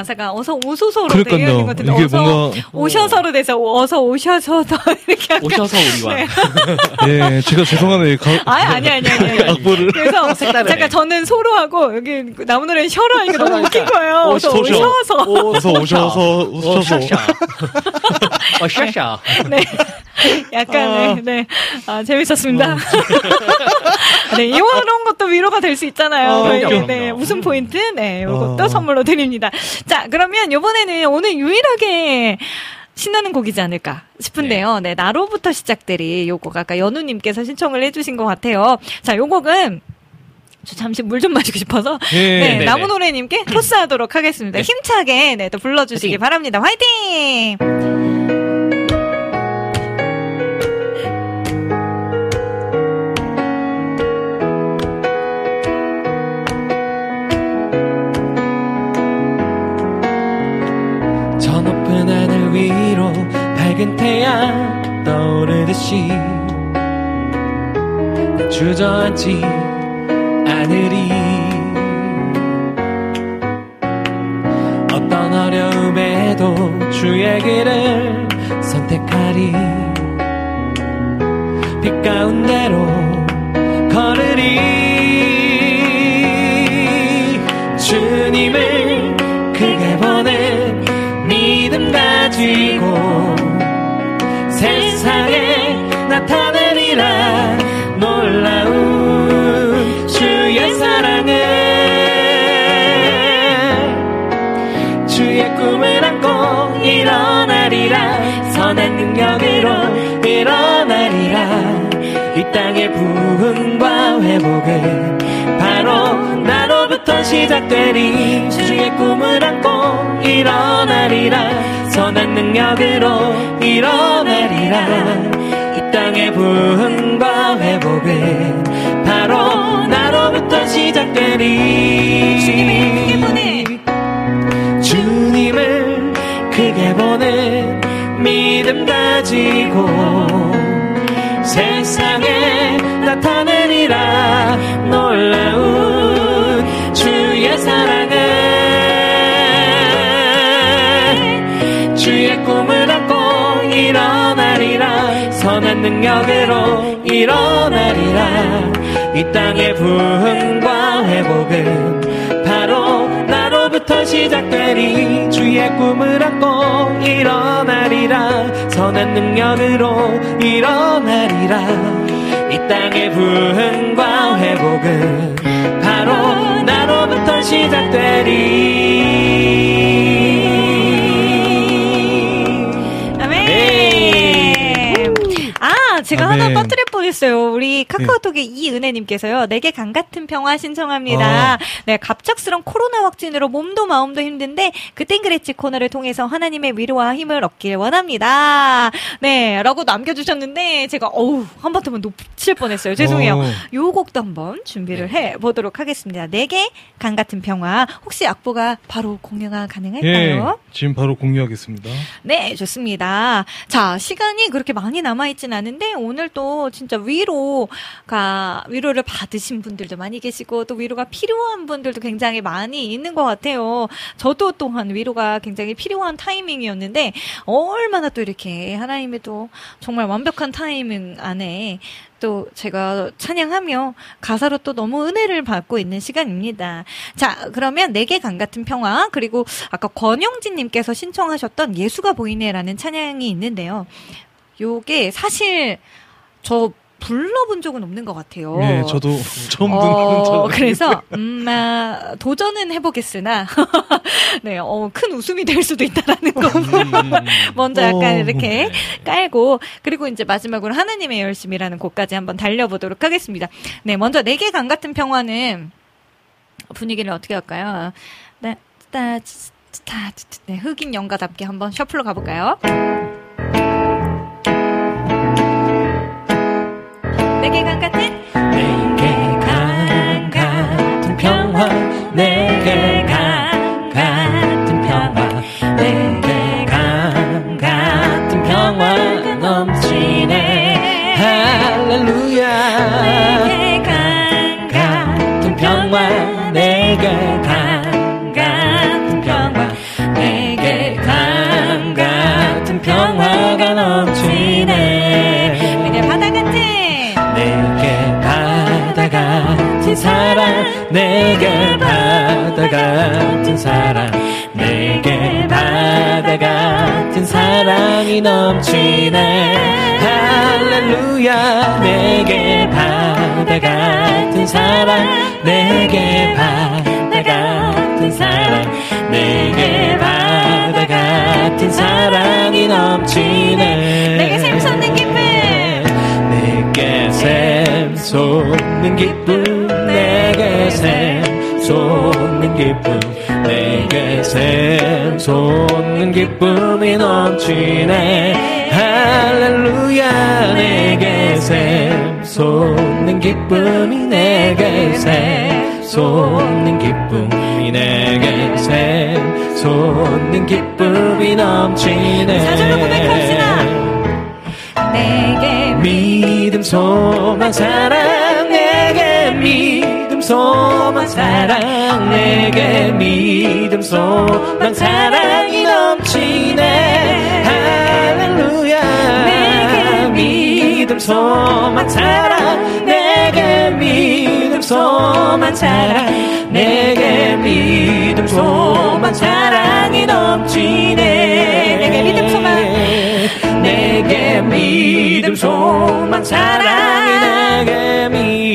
가사가 어서 오소서로. 있는 것 같은데 이게 어서 뭔가 오셔서로 돼서 어서 오셔서도 이렇게 약간 오셔서 우리와. 네. 예, 제가 죄송하네요. 가, 아니 아니 아니 아니. 악보를 그래서. 잠깐 저는 소로 하고 여기 나무 노래는 셔로 하니까 너무 웃긴 거예요. 어서 오셔. 오셔서. 어서 오셔서 오셔서 어, 샤샤. 네. 약간의, 네. 아, 재밌었습니다. 네, 이런 것도 위로가 될 수 있잖아요. 어, 네, 그럼요, 네, 그럼요. 웃음 포인트, 네, 요것도 어. 선물로 드립니다. 자, 그러면 요번에는 오늘 유일하게 신나는 곡이지 않을까 싶은데요. 네, 나로부터 시작들이 요곡 아까 연우님께서 신청을 해주신 것 같아요. 자, 요 곡은 저 잠시 물 좀 마시고 싶어서 예. 네, 네네. 나무 노래님께 토스하도록 하겠습니다. 네. 힘차게 네, 또 불러주시기 화이팅! 바랍니다. 화이팅! 밝은 태양 떠오르듯이 난 주저앉지 않으리. 어떤 어려움에도 주의 길을 선택하리. 빛 가운데로 걸으리 땅의 부흥과 회복은 바로 나로부터 시작되리 주의 꿈을 안고 일어나리라. 선한 능력으로 일어나리라. 이 땅의 부흥과 회복은 바로 나로부터 시작되리 주님을 크게 보는 믿음 가지고 세상에 나타내리라. 놀라운 주의 사랑을 주의 꿈을 안고 일어나리라. 선한 능력으로 일어나리라. 이 땅의 부흥과 회복은 부터 시작되리 주의 꿈을 안고 일어나리라 선한 능력으로 일어나리라 이 땅의 부흥과 회복은 바로 나로부터 시작되리 아멘. 네. 아, 제가 아멘. 하나 빠뜨 릴 뻔했어요. 우리 카카오톡에 이은혜님께서요. 내게 강 같은 평화 신청합니다. 어. 네, 갑작스런 코로나 확진으로 몸도 마음도 힘든데 그땐 그랬지 코너를 통해서 하나님의 위로와 힘을 얻길 원합니다. 네, 라고 남겨주셨는데 제가 어우 한바탕은 놓칠 뻔했어요. 죄송해요. 어. 요 곡도 한번 준비를 해 보도록 하겠습니다. 내게 강 같은 평화. 혹시 악보가 바로 공유가 예. 가능할까요? 지금 바로 공유하겠습니다. 네, 좋습니다. 자, 시간이 그렇게 많이 남아있진 않은데, 오늘 또 진짜 위로가, 위로를 받으신 분들도 많이 계시고, 또 위로가 필요한 분들도 굉장히 많이 있는 것 같아요. 저도 또한 위로가 굉장히 필요한 타이밍이었는데, 얼마나 또 이렇게 하나님의 또 정말 완벽한 타이밍 안에 또 제가 찬양하며 가사로 또 너무 은혜를 받고 있는 시간입니다. 자, 그러면 내게 강 같은 평화 그리고 아까 권영진 님께서 신청하셨던 예수가 보이네라는 찬양이 있는데요. 요게 사실 저 불러본 적은 없는 것 같아요. 예, 저도 처음 듣는 어, 저 그래서 음, 아, 도전은 해보겠으나 네, 어, 큰 웃음이 될 수도 있다라는 거 먼저 약간 어. 이렇게 깔고 그리고 이제 마지막으로 하나님의 열심이라는 곡까지 한번 달려보도록 하겠습니다. 네, 먼저 내게 강 같은 평화는 분위기를 어떻게 할까요? 네, 네, 흑인 영가답게 한번 셔플로 가볼까요? 내게 사랑 넘치네. 할렐루야 내게 바다 같은 사랑. 내게 바다 같은 사랑. 내게 바다 같은 사랑이 넘치네. 내게 샘솟는 기쁨. 내게 샘솟는 기쁨. 내게 샘솟는 기쁨 내게 샘솟는 기쁨이 넘치네. 할렐루야 내게 샘솟는 기쁨이 내게 샘솟는 기쁨이 내게 샘솟는 기쁨이 넘치네. 사절로 고백합시다. 내게 믿음 소망 사랑 내게 믿음 소망 사랑 내게 믿음 소망 사랑이 넘치네. 할렐루야. 내게 믿음 소망 사랑. 내게 믿음 소망 사랑. 내게 믿음 소망 사랑이 넘치네. 내게 믿음 소망. 내게 믿음 소망 사랑이 내게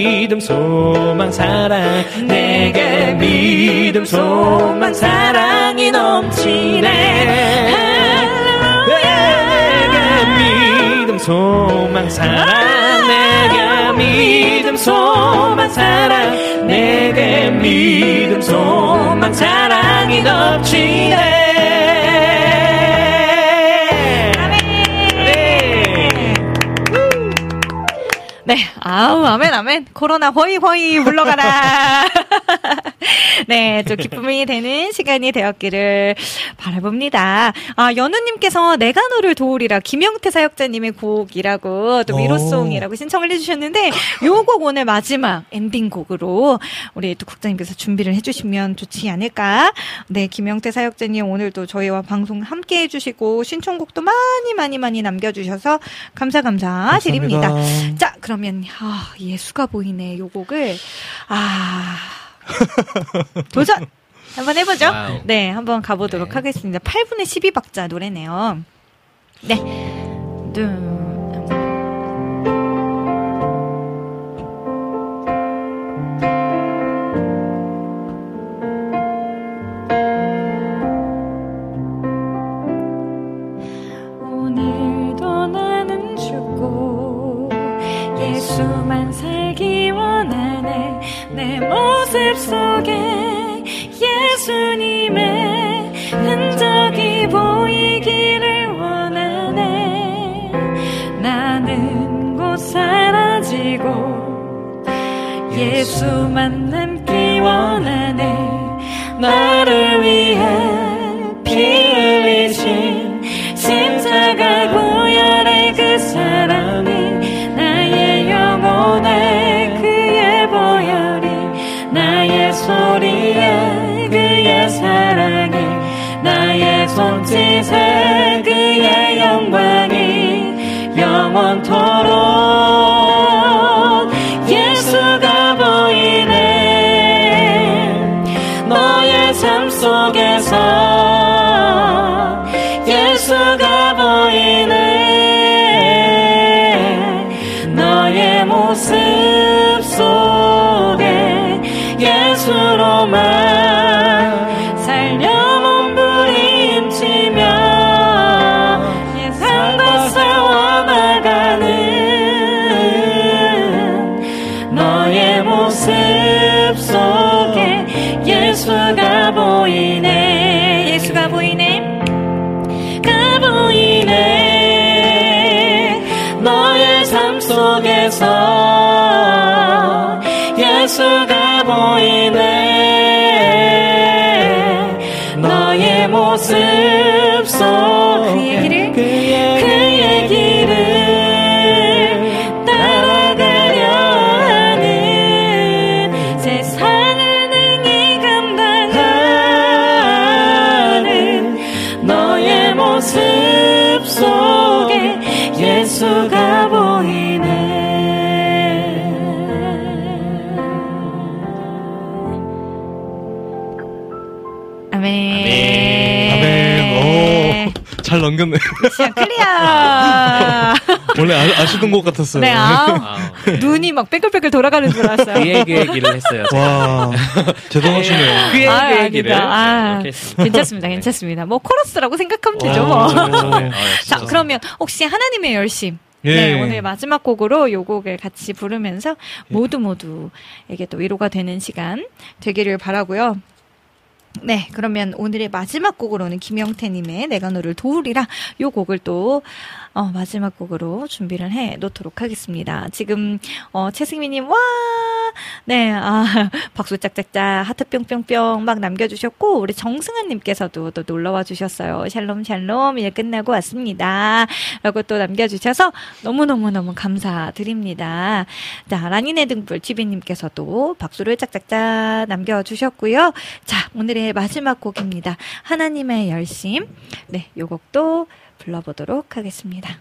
믿음 소망 사랑. 내게 믿음 소망 사랑이 넘치네. 내게 믿음 소망 사랑. 내게 믿음 소망 사랑. 내게 믿음 소망 사랑이 넘치네 네, 아우, 아멘, 아멘. 코로나 허이, 허이 물러가라. 네, 또 기쁨이 되는 시간이 되었기를 바라봅니다. 아, 연우님께서 내가 너를 도우리라 김영태 사역자님의 곡이라고 또 오. 위로송이라고 신청을 해주셨는데 요곡 오늘 마지막 엔딩곡으로 우리 또 국장님께서 준비를 해주시면 좋지 않을까. 네, 김영태 사역자님 오늘도 저희와 방송 함께 해주시고 신청곡도 많이 많이 많이 남겨주셔서 감사 감사 드립니다. 감사합니다. 자, 그 러면 아, 예수가 보이네. 요 곡을 아 도전 한번 해보죠. 와우. 네, 한번 가보도록 네. 하겠습니다. 8분의 12박자 노래네요. 네, 둘. 예수만 남기 원하네 나를 넘겼네. 미션 clear. 원래 아, 아시던 것 같았어요. 네, 아, 아, 눈이 막 뺑글뺑글 돌아가는 줄 알았어요. 그 얘기 얘기를 했어요. 와, 대단하시네요. 그 얘기 아, 얘기를. 아. 괜찮습니다. 네. 괜찮습니다. 뭐 코러스라고 생각하면 되죠, 어, 뭐. 어, 자, 그러면 혹시 하나님의 열심. 예. 네, 오늘 마지막 곡으로 요 곡을 같이 부르면서 모두 모두에게 또 위로가 되는 시간 되기를 바라고요. 네, 그러면 오늘의 마지막 곡으로는 김영태님의 내가 너를 도우리라 요 곡을 또 어, 마지막 곡으로 준비를 해 놓도록 하겠습니다. 지금 어, 최승미님 와, 네, 아 박수 짝짝짝 하트 뿅뿅뿅 막 남겨주셨고 우리 정승환님께서도 또 놀러와 주셨어요. 샬롬 샬롬 일 끝나고 왔습니다. 라고 또 남겨주셔서 너무 너무 너무 감사드립니다. 자, 라니네 등불 TV님께서도 박수를 짝짝짝 남겨주셨고요. 자, 오늘의 마지막 곡입니다. 하나님의 열심. 네, 요 곡도 불러보도록 하겠습니다.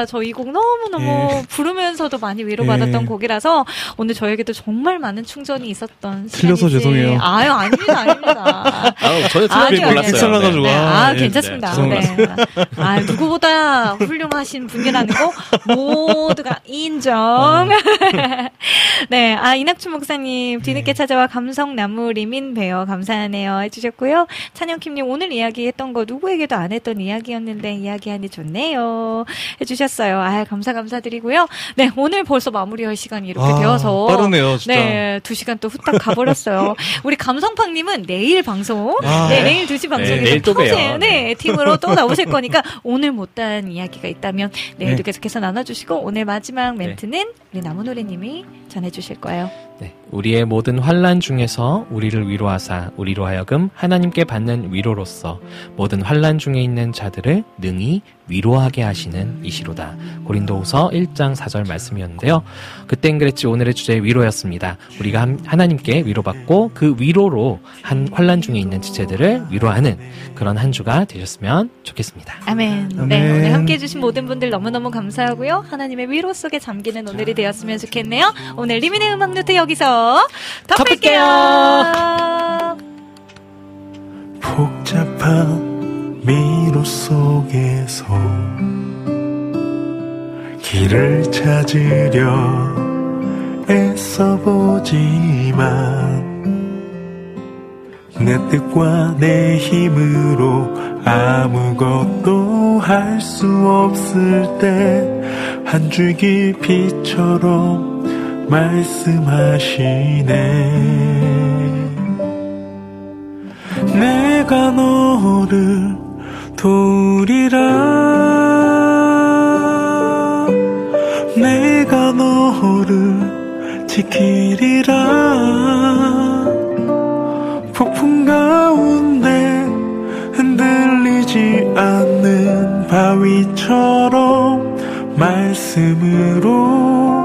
진짜 저 이 곡 너무너무 예. 부르면서도 많이 위로받았던 예. 곡이라서 오늘 저에게도 정말 많은 충전이 있었던 틀려서 시간이지. 죄송해요. 아유, 아닙니다, 아닙니다. 아우, 전혀 틀릴 몰랐어요. 픽셀나가지고. 네, 아, 아, 예. 괜찮습니다. 네, 네. 아, 누구보다 훌륭하신 분이라는 거 모두가 인정. 네, 아, 이낙춘 목사님, 뒤늦게 찾아와 감성 나무 리민 배어 감사하네요. 해주셨고요. 찬영킴님, 오늘 이야기 했던 거 누구에게도 안 했던 이야기였는데 이야기하니 좋네요. 해주셨어요. 아, 감사, 감사드리고요. 네, 오늘 벌써 마무리할 시간이 이렇게 아, 되어서. 빠르네요, 진짜. 네, 두 시간 또 후딱 가버렸어요. 우리 감성팡님은 내일 방송, 아. 네, 내일 2시 방송에서 내일 또 평생, 봬요. 네, 팀으로 또 나오실 거니까 오늘 못한 이야기가 있다면 내일도 네. 계속해서 나눠주시고 오늘 마지막 멘트는 우리 나무노래님이 전해주실 거예요. 네, 우리의 모든 환란 중에서 우리를 위로하사 우리로 하여금 하나님께 받는 위로로서 모든 환란 중에 있는 자들을 능히 위로하게 하시는 이시로다. 고린도후서 1장 4절 말씀이었는데요. 그땐 그랬지 오늘의 주제 위로였습니다. 우리가 함- 하나님께 위로받고 그 위로로 한 환란 중에 있는 지체들을 위로하는 그런 한 주가 되셨으면 좋겠습니다. 아멘. 아멘. 네, 오늘 함께 해주신 모든 분들 너무너무 감사하고요. 하나님의 위로 속에 잠기는 오늘이 되었으면 좋겠네요. 오늘 리민의 음악 노트 여기서 덮을게요. 복잡한 미로 속에서 길을 찾으려 애써보지만 내 뜻과 내 힘으로 아무것도 할 수 없을 때 한 줄기 빛처럼 말씀하시네. 내가 너를 도우리라. 내가 너를 지키리라. 폭풍 가운데 흔들리지 않는 바위처럼 말씀으로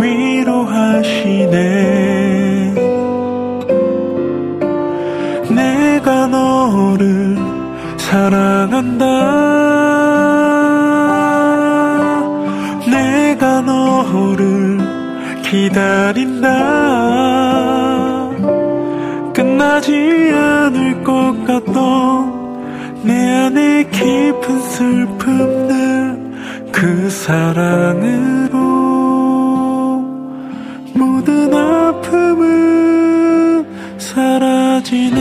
위로하시네. 내가 너를 사랑한다. 내가 너를 기다린다. 끝나지 않을 것 같던 내 안에 깊은 슬픔들 그 사랑으로 모든 아픔은 사라지네.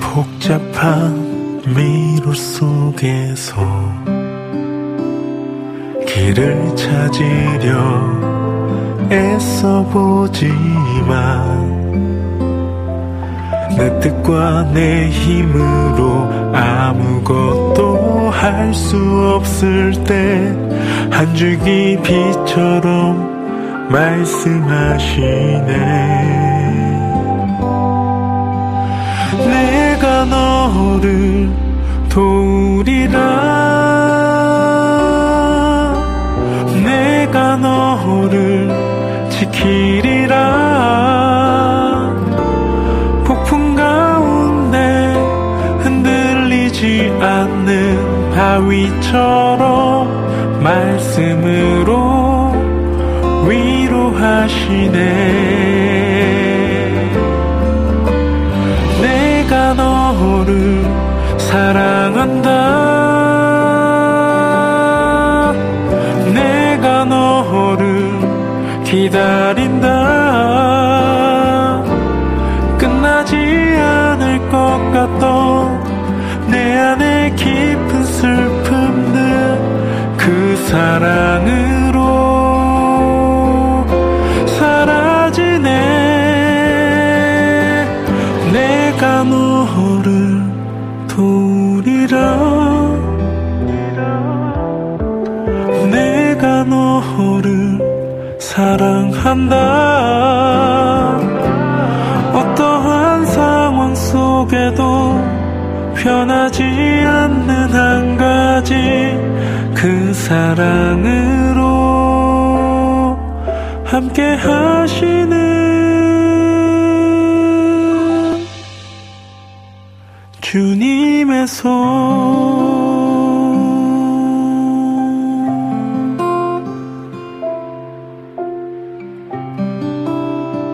복잡한 미로 속에서 길을 찾으려 애써 보지만 내 뜻과 내 힘으로 아무것도 할 수 없을 때 한 줄기 빛처럼 말씀하시네. 내가 너를 도우리라. 내가 너를 않는 바위처럼 말씀으로 위로하시네. 내가 너를 사랑한다. 내가 너를 기다린 사랑으로 사라지네. 내가 너를 도우리라. 내가 너를 사랑한다. 어떠한 상황 속에도 변하지 않는 한 가지 그 사랑으로 함께 하시는 주님의 손